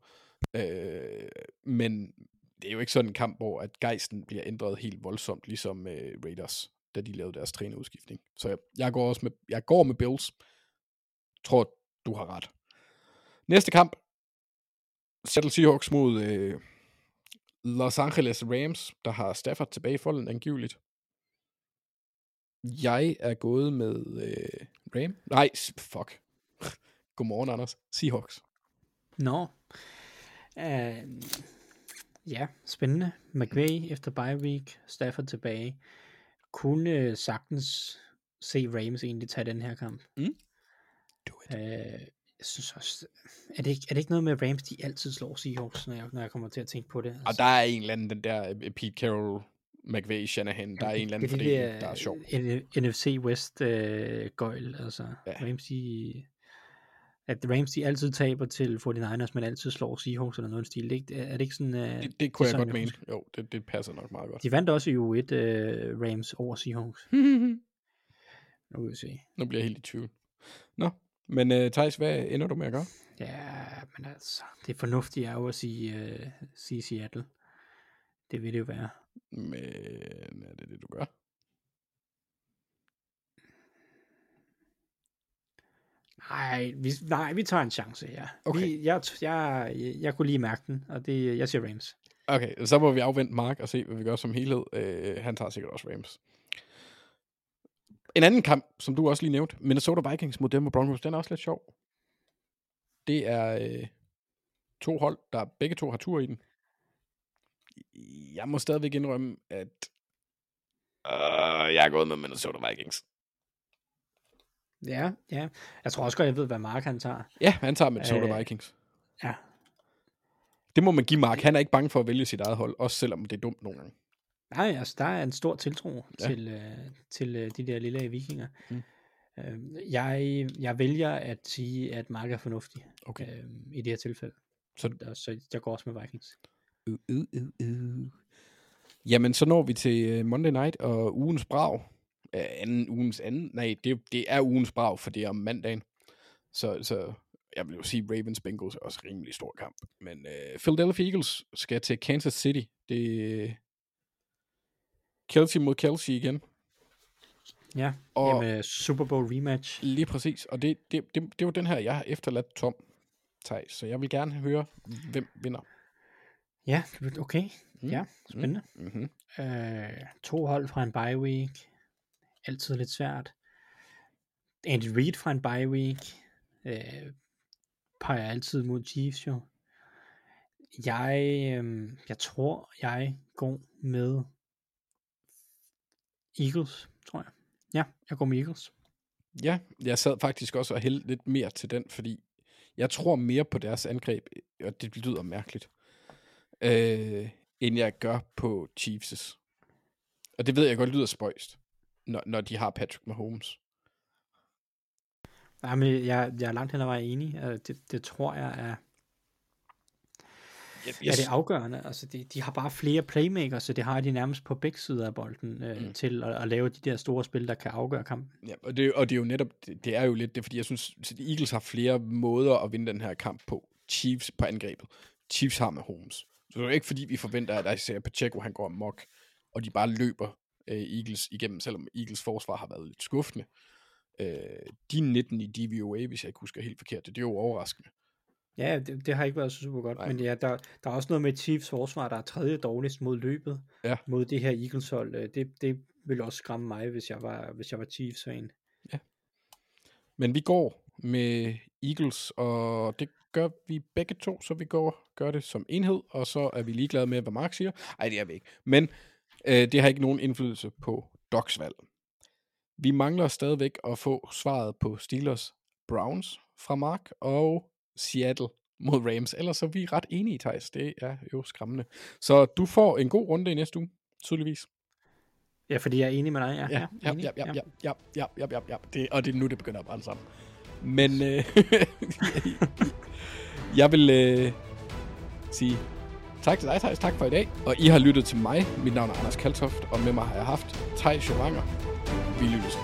[SPEAKER 5] Øh, men det er jo ikke sådan en kamp, hvor at gejsten bliver ændret helt voldsomt, ligesom øh, Raiders, da de lavede deres trænerudskiftning. Så jeg, jeg, går også med, jeg går med Bills. Tror, du har ret. Næste kamp. Seattle Seahawks mod øh, Los Angeles Rams, der har Stafford tilbage i folden angiveligt. Jeg er gået med øh, Ram. Nej, fuck. Godmorgen, Anders. Seahawks.
[SPEAKER 6] Nå. Uh, ja, spændende. McVay efter bye week, Stafford tilbage. Kunne øh, sagtens se Rams egentlig tage den her kamp.
[SPEAKER 5] Do it.
[SPEAKER 6] Uh, jeg synes også, er det, ikke, er det ikke noget med Rams, de altid slår Seahawks, når jeg, når jeg kommer til at tænke på det? Altså,
[SPEAKER 5] Og der er en eller anden, den der øh, Pete Carroll, McVay, Shanahan, der er en eller anden
[SPEAKER 6] det
[SPEAKER 5] fordeling,
[SPEAKER 6] er det
[SPEAKER 5] der er sjov.
[SPEAKER 6] NFC West øh, gøjl, altså
[SPEAKER 5] Ja.
[SPEAKER 6] ja. Rams, de, at Rams, de altid taber til 49ers, men altid slår Seahawks eller noget stil. Ikke? Er det ikke sådan... Øh,
[SPEAKER 5] Det, det kunne jeg
[SPEAKER 6] sådan,
[SPEAKER 5] godt mene. Jo, det, det passer nok meget godt.
[SPEAKER 6] De vandt også i u 1 øh, Rams over Seahawks. Nu vil vi se.
[SPEAKER 5] nu bliver jeg helt i tvivl. Nå, men uh, Thijs, hvad ender du med at gøre?
[SPEAKER 6] Ja, men altså, det fornuftige er jo at sige, øh, sige Seattle. Det vil det jo være.
[SPEAKER 5] Men er det det, du gør?
[SPEAKER 6] Nej, vi, nej, vi tager en chance, ja.
[SPEAKER 5] Okay.
[SPEAKER 6] Vi, jeg, jeg, jeg, jeg kunne lige mærke den, og det, jeg siger Rams.
[SPEAKER 5] Okay, så må vi afvente Mark og se, hvad vi gør som helhed. Uh, han tager sikkert også Rams. En anden kamp, som du også lige nævnte, Minnesota Vikings mod Denver Broncos, den er også lidt sjov. Det er øh, to hold, der begge to har tur i den. Jeg må stadigvæk indrømme, at øh, jeg er gået med Minnesota Vikings.
[SPEAKER 6] Ja, ja. Jeg tror også godt, jeg ved, hvad Mark han tager.
[SPEAKER 5] Ja, han tager Minnesota øh, Vikings.
[SPEAKER 6] Ja,
[SPEAKER 5] Det må man give Mark. Han er ikke bange for at vælge sit eget hold, også selvom det er dumt nogle gange.
[SPEAKER 6] Nej, altså, der er en stor tiltro
[SPEAKER 5] Ja.
[SPEAKER 6] til, øh, til øh, de der lille vikinger.
[SPEAKER 5] Mm.
[SPEAKER 6] Øh, jeg, jeg vælger at sige, at Mark er fornuftig
[SPEAKER 5] Okay.
[SPEAKER 6] øh, i det her tilfælde.
[SPEAKER 5] Så-
[SPEAKER 6] Så, så jeg går også med Vikings.
[SPEAKER 5] Uh, uh, uh, uh. Jamen, så når vi til Monday Night og ugens brag. Anden ugens anden. Nej, det, det er ugens brag, for det er om mandagen. Så, så jeg vil jo sige, Ravens Bengals er også en rimelig stor kamp. Men uh, Philadelphia Eagles skal til Kansas City. Det er Kelsey mod Kelsey igen.
[SPEAKER 6] Ja,
[SPEAKER 5] Og-
[SPEAKER 6] og, Jamen, Super Bowl rematch.
[SPEAKER 5] Lige præcis. Og det, det, det, det var den her, jeg har efterladt tom. Thijs. Så jeg vil gerne høre, hvem vinder.
[SPEAKER 6] Ja, okay.
[SPEAKER 5] Mm,
[SPEAKER 6] Ja, spændende.
[SPEAKER 5] Mm-hmm.
[SPEAKER 6] Øh, to hold fra en bye week. Altid lidt svært. Andy Reid fra en bye week. Øh, peger altid mod Chiefs jo. Jeg, øh, jeg tror, jeg går med Eagles, tror jeg. Ja, jeg går med Eagles.
[SPEAKER 5] Ja, jeg sad faktisk også og hældte lidt mere til den, fordi jeg tror mere på deres angreb, og det lyder mærkeligt, øh, end jeg gør på Chiefs. Og det ved jeg godt lyder spøjst, når, når de har Patrick Mahomes.
[SPEAKER 6] Nej, men jeg, jeg er langt hen ad vejen enig. Øh, Det, det tror jeg er,
[SPEAKER 5] Jeg,
[SPEAKER 6] er det afgørende. Altså, de, de har bare flere playmakers, så det har de nærmest på begge sider af bolden øh,
[SPEAKER 5] mm.
[SPEAKER 6] til at, at lave de der store spil, der kan afgøre kampen.
[SPEAKER 5] Ja, og det, og det er jo netop, det, det er jo lidt det, fordi jeg synes, at Eagles har flere måder at vinde den her kamp på. Chiefs på angrebet. Chiefs har med Holmes. Så det er jo ikke fordi, vi forventer, at Isaiah Pacheco han går amok, og de bare løber øh, Eagles igennem, selvom Eagles forsvar har været lidt skuffende. Øh, de 19 i DVOA, hvis jeg ikke husker helt forkert, det, det er jo overraskende.
[SPEAKER 6] Ja, det, det har ikke været så super godt,
[SPEAKER 5] Nej.
[SPEAKER 6] Men ja, der, der er også noget med Chiefs forsvar, der er tredje dårligst mod løbet,
[SPEAKER 5] Ja.
[SPEAKER 6] mod det her Eagles hold. Øh, Det, det vil også skræmme mig, hvis jeg var, hvis jeg var Chiefs fan.
[SPEAKER 5] Men vi går med Eagles, og det gør vi begge to, så vi går gør det som enhed, og så er vi ligeglade med, hvad Mark siger. Nej, det er vi ikke. Men øh, det har ikke nogen indflydelse på Docs valg. Vi mangler stadigvæk at få svaret på Steelers Browns fra Mark og Seattle mod Rams. Ellers så er vi ret enige, Thijs. Det er jo skræmmende. Så du får en god runde i næste uge, tydeligvis.
[SPEAKER 6] Ja, fordi jeg er enig med dig. Ja,
[SPEAKER 5] Ja, ja,
[SPEAKER 6] enig,
[SPEAKER 5] ja, ja, ja, ja, ja, ja, ja, ja. Det, og det er nu, det begynder at brænde sammen. Men øh, jeg vil øh, sige Tak til dig, Thijs. Tak for i dag. Og I har lyttet til mig. Mit navn er Anders Kaltoft, og med mig har jeg haft Thijs Jovanger. Vi lyttes.